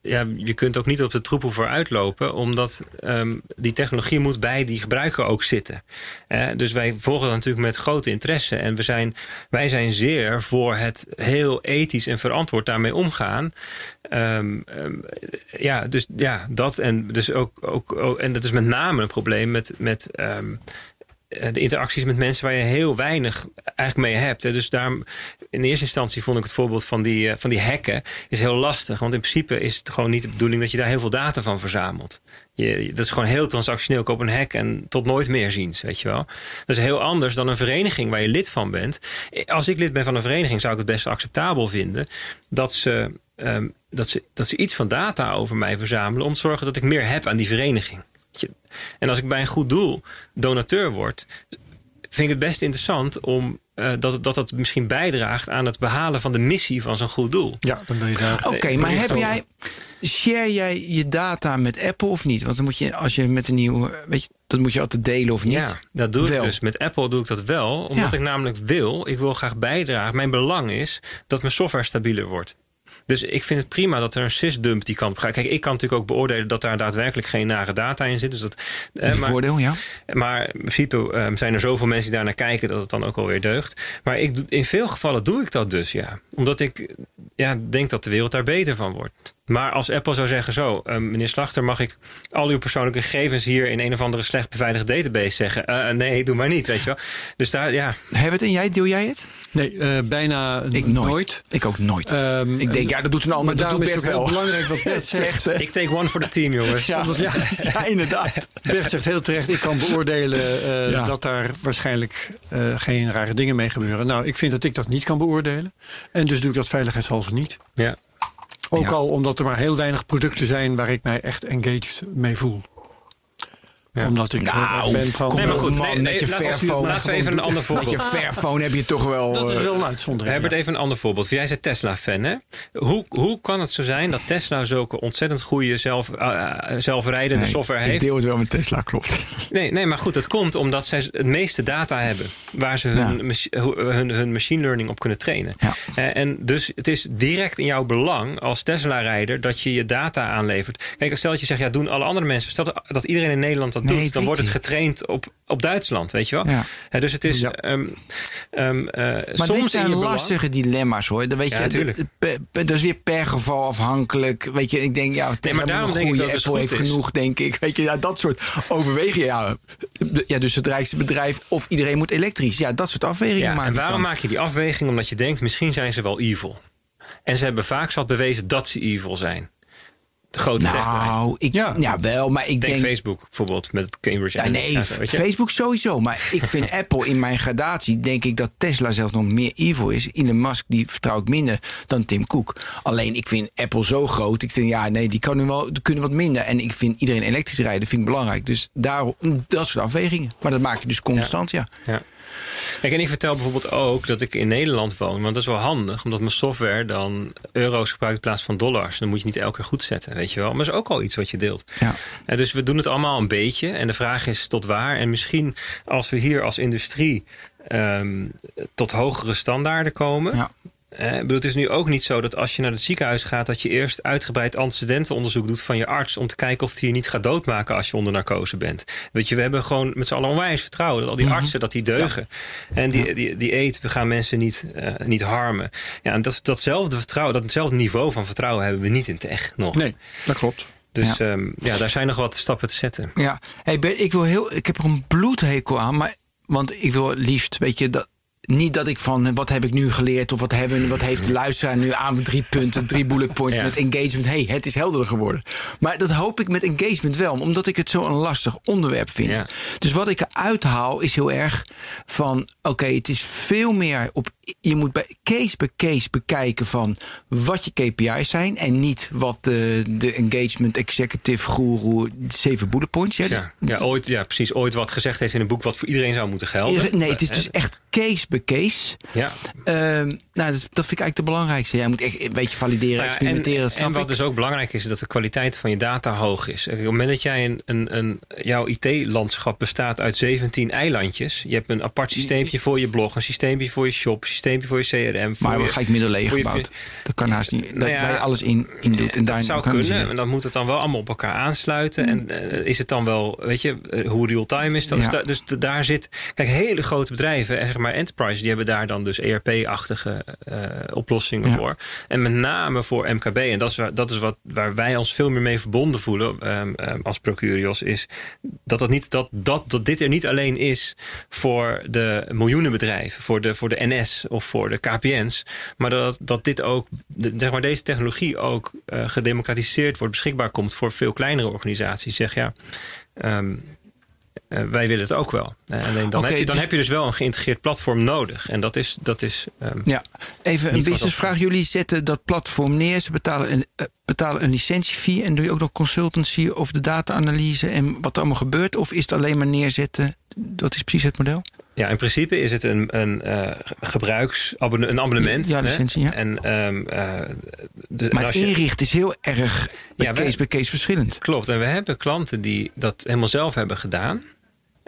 ja, je kunt ook niet op de troep voor uitlopen, omdat ehm, die technologie moet bij die gebruiker ook zitten. Dus wij volgen dat natuurlijk met grote interesse. En we zijn, wij zijn zeer voor het heel ethisch en verantwoord daarmee omgaan. Ehm, ehm, ja, dus ja, dat en dus ook, ook, ook- en dat is met name een probleem met. met de interacties met mensen waar je heel weinig eigenlijk mee hebt. Dus daarom, in eerste instantie vond ik het voorbeeld van die, eh, van die hacken is heel lastig. Want in principe is het gewoon niet de bedoeling dat je daar heel veel data van verzamelt. Je, dat is gewoon heel transactioneel. Koop een hack en tot nooit meer ziens, weet je wel. Dat is heel anders dan een vereniging waar je lid van bent. Eh, Als ik lid ben van een vereniging zou ik het best acceptabel vinden dat ze, ehm, dat ze, dat ze iets van data over mij verzamelen om te zorgen dat ik meer heb aan die vereniging. En als ik bij een goed doel donateur word, vind ik het best interessant om eh, dat, dat dat misschien bijdraagt aan het behalen van de missie van zo'n goed doel. Ja, dan ben je daar. Oké, Nee, maar heb jij, share jij je data met Apple of niet? Want dan moet je, als je met een nieuwe, weet je, dat moet je altijd delen of niet. Ja, dat doe Wel. ik dus. Met Apple doe ik dat wel. Omdat Ja. ik namelijk wil, ik wil graag bijdragen. Mijn belang is dat mijn software stabieler wordt. Dus ik vind het prima dat er een sysdump die kant op gaat. Kijk, ik kan natuurlijk ook beoordelen dat daar daadwerkelijk geen nare data in zit. Dus dat, eh, Een maar, voordeel, ja. maar in principe eh, zijn er zoveel mensen die daar naar kijken dat het dan ook alweer deugt. Maar ik, in veel gevallen doe ik dat dus, ja. Omdat ik ja, denk dat de wereld daar beter van wordt. Maar als Apple zou zeggen zo, eh, meneer Slachter, mag ik al uw persoonlijke gegevens hier in een of andere slecht beveiligde database zeggen? Eh, nee, doe maar niet, weet je wel. Dus daar, ja. Herbert, en jij, deel jij het? Nee, eh, bijna Ik nooit. Ik ook nooit. Ehm, ik denk, ja, dat doet een ander. Dat daarom doet Bert het wel. heel belangrijk wat Bert zegt. Ik take one for the team, jongens. Ja, ja, ja, inderdaad. Bert zegt heel terecht, ik kan beoordelen eh, Ja. dat daar waarschijnlijk eh, geen rare dingen mee gebeuren. Nou, ik vind dat ik dat niet kan beoordelen. En dus doe ik dat veiligheidshalve niet. Ja. Ook Ja. al omdat er maar heel weinig producten zijn waar ik mij echt engaged mee voel. Ja. Omdat ik Nou, ben van... Nee, maar op, goed, man, nee, met nee, je laten we- Fairphone. laten we even een ander Met voorbeeld. je Fairphone heb je toch wel... dat is eh, wel een uitzondering. Herbert, ja. even een ander voorbeeld. Jij bent Tesla-fan, hè? Hoe, hoe kan het zo zijn dat Tesla zulke ontzettend goede zelf, eh, eh, zelfrijdende nee, software Ik heeft? deel het wel met Tesla, klopt. Nee, nee, maar goed, dat komt omdat zij het meeste data hebben. Waar ze hun, Ja. machi- hun, hun machine learning op kunnen trainen. Ja. Eh, en dus het is direct in jouw belang als Tesla-rijder dat je je data aanlevert. Kijk, stel dat je zegt, ja, doen alle andere mensen. Stel dat, dat iedereen in Nederland dat Nee, doet, dan wordt het ik. getraind op, op Duitsland, weet je wel? Ja. Dus het is. Ja. ehm, eh, Maar soms dit in zijn je lastige dilemma's hoor. Dan weet Ja, je, dat is weer per geval afhankelijk. Weet je, ik denk, ja, Tesla maar daarom denk ik goede dat het Apple heeft is. genoeg, denk ik. Weet je, ja, dat soort overwegingen. Ja, ja, dus het bedrijf of iedereen moet elektrisch. Ja, dat soort afwegingen Ja, maken. en waarom maak je die afweging? Omdat je denkt, misschien zijn ze wel evil. En ze hebben vaak zat bewezen dat ze evil zijn. De grote. Nou, ik, ja. Ja. wel, maar ik Denk denk... Facebook bijvoorbeeld met het Cambridge Ja, nee? Facebook sowieso. Maar ik vind Apple in mijn gradatie, denk ik dat Tesla zelfs nog meer evil is. Elon Musk, die vertrouw ik minder dan Tim Cook. Alleen, ik vind Apple zo groot. Ik denk, ja, nee, die kan nu wel, die kunnen wat minder. En ik vind iedereen elektrisch rijden, vind ik belangrijk. Dus daarom, dat soort afwegingen. Maar dat maak je dus constant, ja. Ja. Kijk, en ik vertel bijvoorbeeld ook dat ik in Nederland woon. Want dat is wel handig, omdat mijn software dan euro's gebruikt in plaats van dollars. Dan moet je niet elke keer goed zetten, weet je wel. Maar dat is ook al iets wat je deelt. Ja. En dus we doen het allemaal een beetje. En de vraag is tot waar. En misschien als we hier als industrie ehm, tot hogere standaarden komen. Ja. Eh, bedoel, het is nu ook niet zo dat als je naar het ziekenhuis gaat... dat je eerst uitgebreid antecedentenonderzoek doet van je arts... om te kijken of hij je niet gaat doodmaken als je onder narcose bent. Weet je, we hebben gewoon met z'n allen onwijs vertrouwen... dat al die artsen, dat die deugen. En die, die, die eet, we gaan mensen niet, eh, niet harmen. Ja, en dat, datzelfde vertrouwen, datzelfde niveau van vertrouwen... hebben we niet in tech nog. Nee, dat klopt. Dus Ja. ja. ja, daar zijn nog wat stappen te zetten. Ja, hey ik, wil heel, ik heb er een bloedhekel aan. Maar, want ik wil het liefst, weet je, dat, niet dat ik van eh, wat heb ik nu geleerd of wat, hebben, wat heeft de luisteraar nu aan drie punten, drie bullet points Ja. met engagement. hey, het is helderder geworden. Maar dat hoop ik met engagement wel, omdat ik het zo een lastig onderwerp vind. Ja. Dus wat ik eruit haal is heel erg van: oké, het is veel meer op. Je moet bij case bij case bekijken van wat je KPI's zijn en niet wat de, de engagement executive guru zeven bullet points. Ja, Ja, ja, ooit, ja, precies. Ooit wat gezegd heeft in een boek wat voor iedereen zou moeten gelden. Nee, het is Eh, dus echt case bij case. Ja. Ehm, nou, dat, dat vind ik eigenlijk de belangrijkste. Jij moet echt een beetje valideren, Nou ja, experimenteren. dat en, snap en wat ik. dus ook belangrijk is, is dat de kwaliteit van je data hoog is. Op het moment dat jij een, een, een, jouw IT-landschap bestaat uit 17 eilandjes. Je hebt een apart systeempje voor je blog, een systeempje voor je shop, een systeempje voor je CRM. Voor maar we ga ik je- gebouwd. Dat kan haast niet. Dat Nou ja, waar je alles in, in doet. En daar dat zou kunnen. En dan moet het dan wel allemaal op elkaar aansluiten. En eh, is het dan wel, weet je, eh, hoe real-time is dat? Dus, da- dus da- daar zit, kijk, hele grote bedrijven, eh, zeg maar enterprise, die hebben daar dan dus ERP-achtige eh, oplossingen Ja. voor. En met name voor MKB, en dat is, waar, dat is wat, waar wij ons veel meer mee verbonden voelen ehm, ehm, als Procurios, is dat, dat, niet, dat, dat, dat dit er niet alleen is voor de miljoenen bedrijven, voor de, voor de NS of voor de KPN's, maar dat, dat dit ook, de- zeg maar deze technologie ook eh, gedemocratiseerd wordt, beschikbaar komt voor veel kleinere organisaties. Zeg ja. ehm, eh, wij willen het ook wel. Eh, alleen dan, heb je, dan dus- heb je dus wel een geïntegreerd platform nodig. En dat is. Dat is ehm, Ja, even een businessvraag. Jullie zetten dat platform neer. Ze betalen een, eh, betalen een licentiefee. En doe je ook nog consultancy of de data-analyse en wat er allemaal gebeurt? Of is het alleen maar neerzetten? Wat is precies het model? Ja, in principe is het een, een uh, gebruiksabonnement, een abonnement. Ja, licentie, ja. En, um, uh, de, maar en het je, inrichten is heel erg bij Ja, case bij case verschillend. Klopt. En we hebben klanten die dat helemaal zelf hebben gedaan.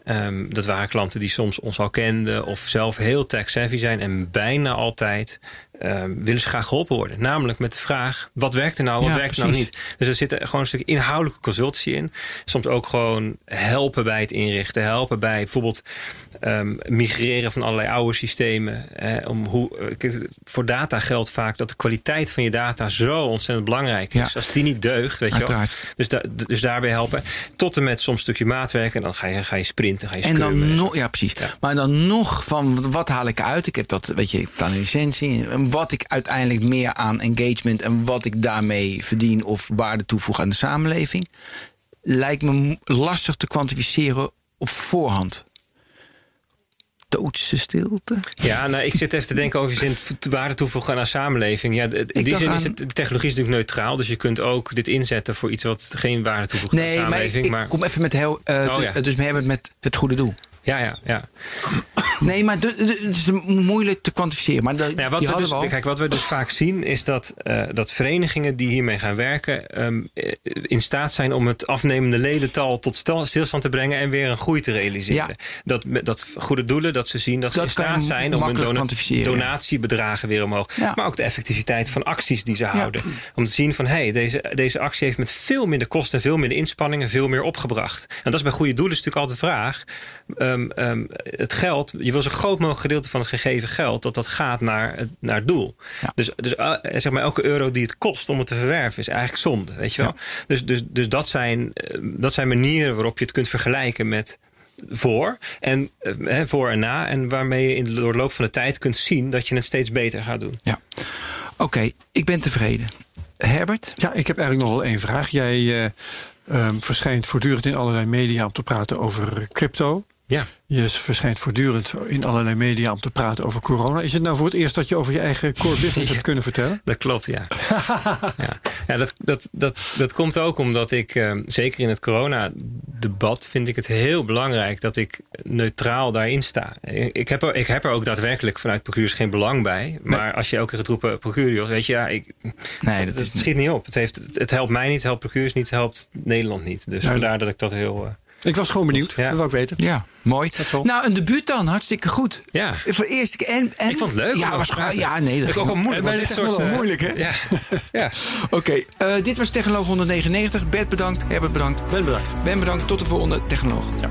Um, dat waren klanten die soms ons al kenden of zelf heel tech-savvy zijn. En bijna altijd um, willen ze graag geholpen worden. Namelijk met de vraag, wat werkt er nou, wat Ja, werkt er nou niet? Dus er zit gewoon een stuk inhoudelijke consultancy in. Soms ook gewoon helpen bij het inrichten. Helpen bij bijvoorbeeld um, migreren van allerlei oude systemen. Eh, om hoe, kijk, voor data geldt vaak dat de kwaliteit van je data zo ontzettend belangrijk is. Ja. Als die niet deugt, weet je wel. Dus, da, dus daarbij helpen. Tot en met soms een stukje maatwerk. En dan ga je, ga je sprinten, ga je En dan nog, ja precies. Ja. Maar dan nog van wat haal ik uit? Ik heb dat, weet je, ik heb dan een licentie. Wat ik uiteindelijk meer aan engagement en wat ik daarmee verdien of waarde toevoeg aan de samenleving, lijkt me lastig te kwantificeren op voorhand. Doodse stilte. Ja, nou, ik zit even te denken over je zin waarde toevoegen aan de samenleving. Ja, de- in die zin is het, de technologie is natuurlijk neutraal. Dus je kunt ook dit inzetten voor iets wat geen waarde toevoegt aan de Nee, maar ik, samenleving. maar, kom even met heel. eh, Oh, ja. Dus we hebben het met het goede doel. Ja, ja, ja. Nee, maar het is moeilijk te kwantificeren. Maar de, Nou ja, wat, we dus, we kijk, wat we dus vaak zien is dat, eh, dat verenigingen die hiermee gaan werken... ehm, eh, in staat zijn om het afnemende ledental tot stilstand te brengen... en weer een groei te realiseren. Ja. Dat, dat goede doelen, dat ze zien dat, Dat ze in staat zijn... om hun dona- donatiebedragen weer omhoog. Ja. Maar ook de effectiviteit van acties die ze houden. Om te zien van, hé, hey, deze, deze actie heeft met veel minder kosten... veel minder inspanningen, veel meer opgebracht. En dat is bij goede doelen natuurlijk altijd de vraag. Ehm, ehm, het geld, je wil zo groot mogelijk gedeelte van het gegeven geld... dat dat gaat naar het, naar het doel. Ja. Dus, dus eh, zeg maar, elke euro die het kost om het te verwerven... is eigenlijk zonde, weet je wel? Dus, dus, dus dat, zijn, eh, dat zijn manieren waarop je het kunt vergelijken met voor en eh, hè, voor en na. En waarmee je in de, door de loop van de tijd kunt zien dat je het steeds beter gaat doen. Ja. Oké, ik ben tevreden. Herbert? Ja, ik heb eigenlijk nog wel één vraag. Jij eh, ehm, verschijnt voortdurend in allerlei media om te praten over crypto. Ja. Je verschijnt voortdurend in allerlei media om te praten over corona. Is het nou voor het eerst dat je over je eigen core business hebt kunnen vertellen? Dat klopt, ja. ja. ja dat, dat, dat, dat komt ook omdat ik, eh, zeker in het coronadebat, vind ik het heel belangrijk dat ik neutraal daarin sta. Ik, heb, er, ik heb er ook daadwerkelijk vanuit Procurius geen belang bij. Maar als je elke keer gaat roepen, Procurius, weet je, ja, ik, Nee, dat, dat is schiet niet op. Het, heeft, het helpt mij niet, het helpt Procurius niet, het helpt Nederland niet. Dus vandaar dat ik dat heel... eh, Ik was gewoon benieuwd. Ja. Dat wou ik weten. Ja, mooi. Nou, een debuut dan. Hartstikke goed. ja. Voor de eerste keer. En, en, Ik vond het leuk Ja, was gewoon, ja nee. Dat is ook wel moeilijk. Dit is soort, wel eh, moeilijk, hè? Ja. ja. Oké, eh, dit was Technoloog 199. Bert bedankt, Herbert bedankt. Ben bedankt. Ben bedankt. Tot de volgende Technoloog. Ja.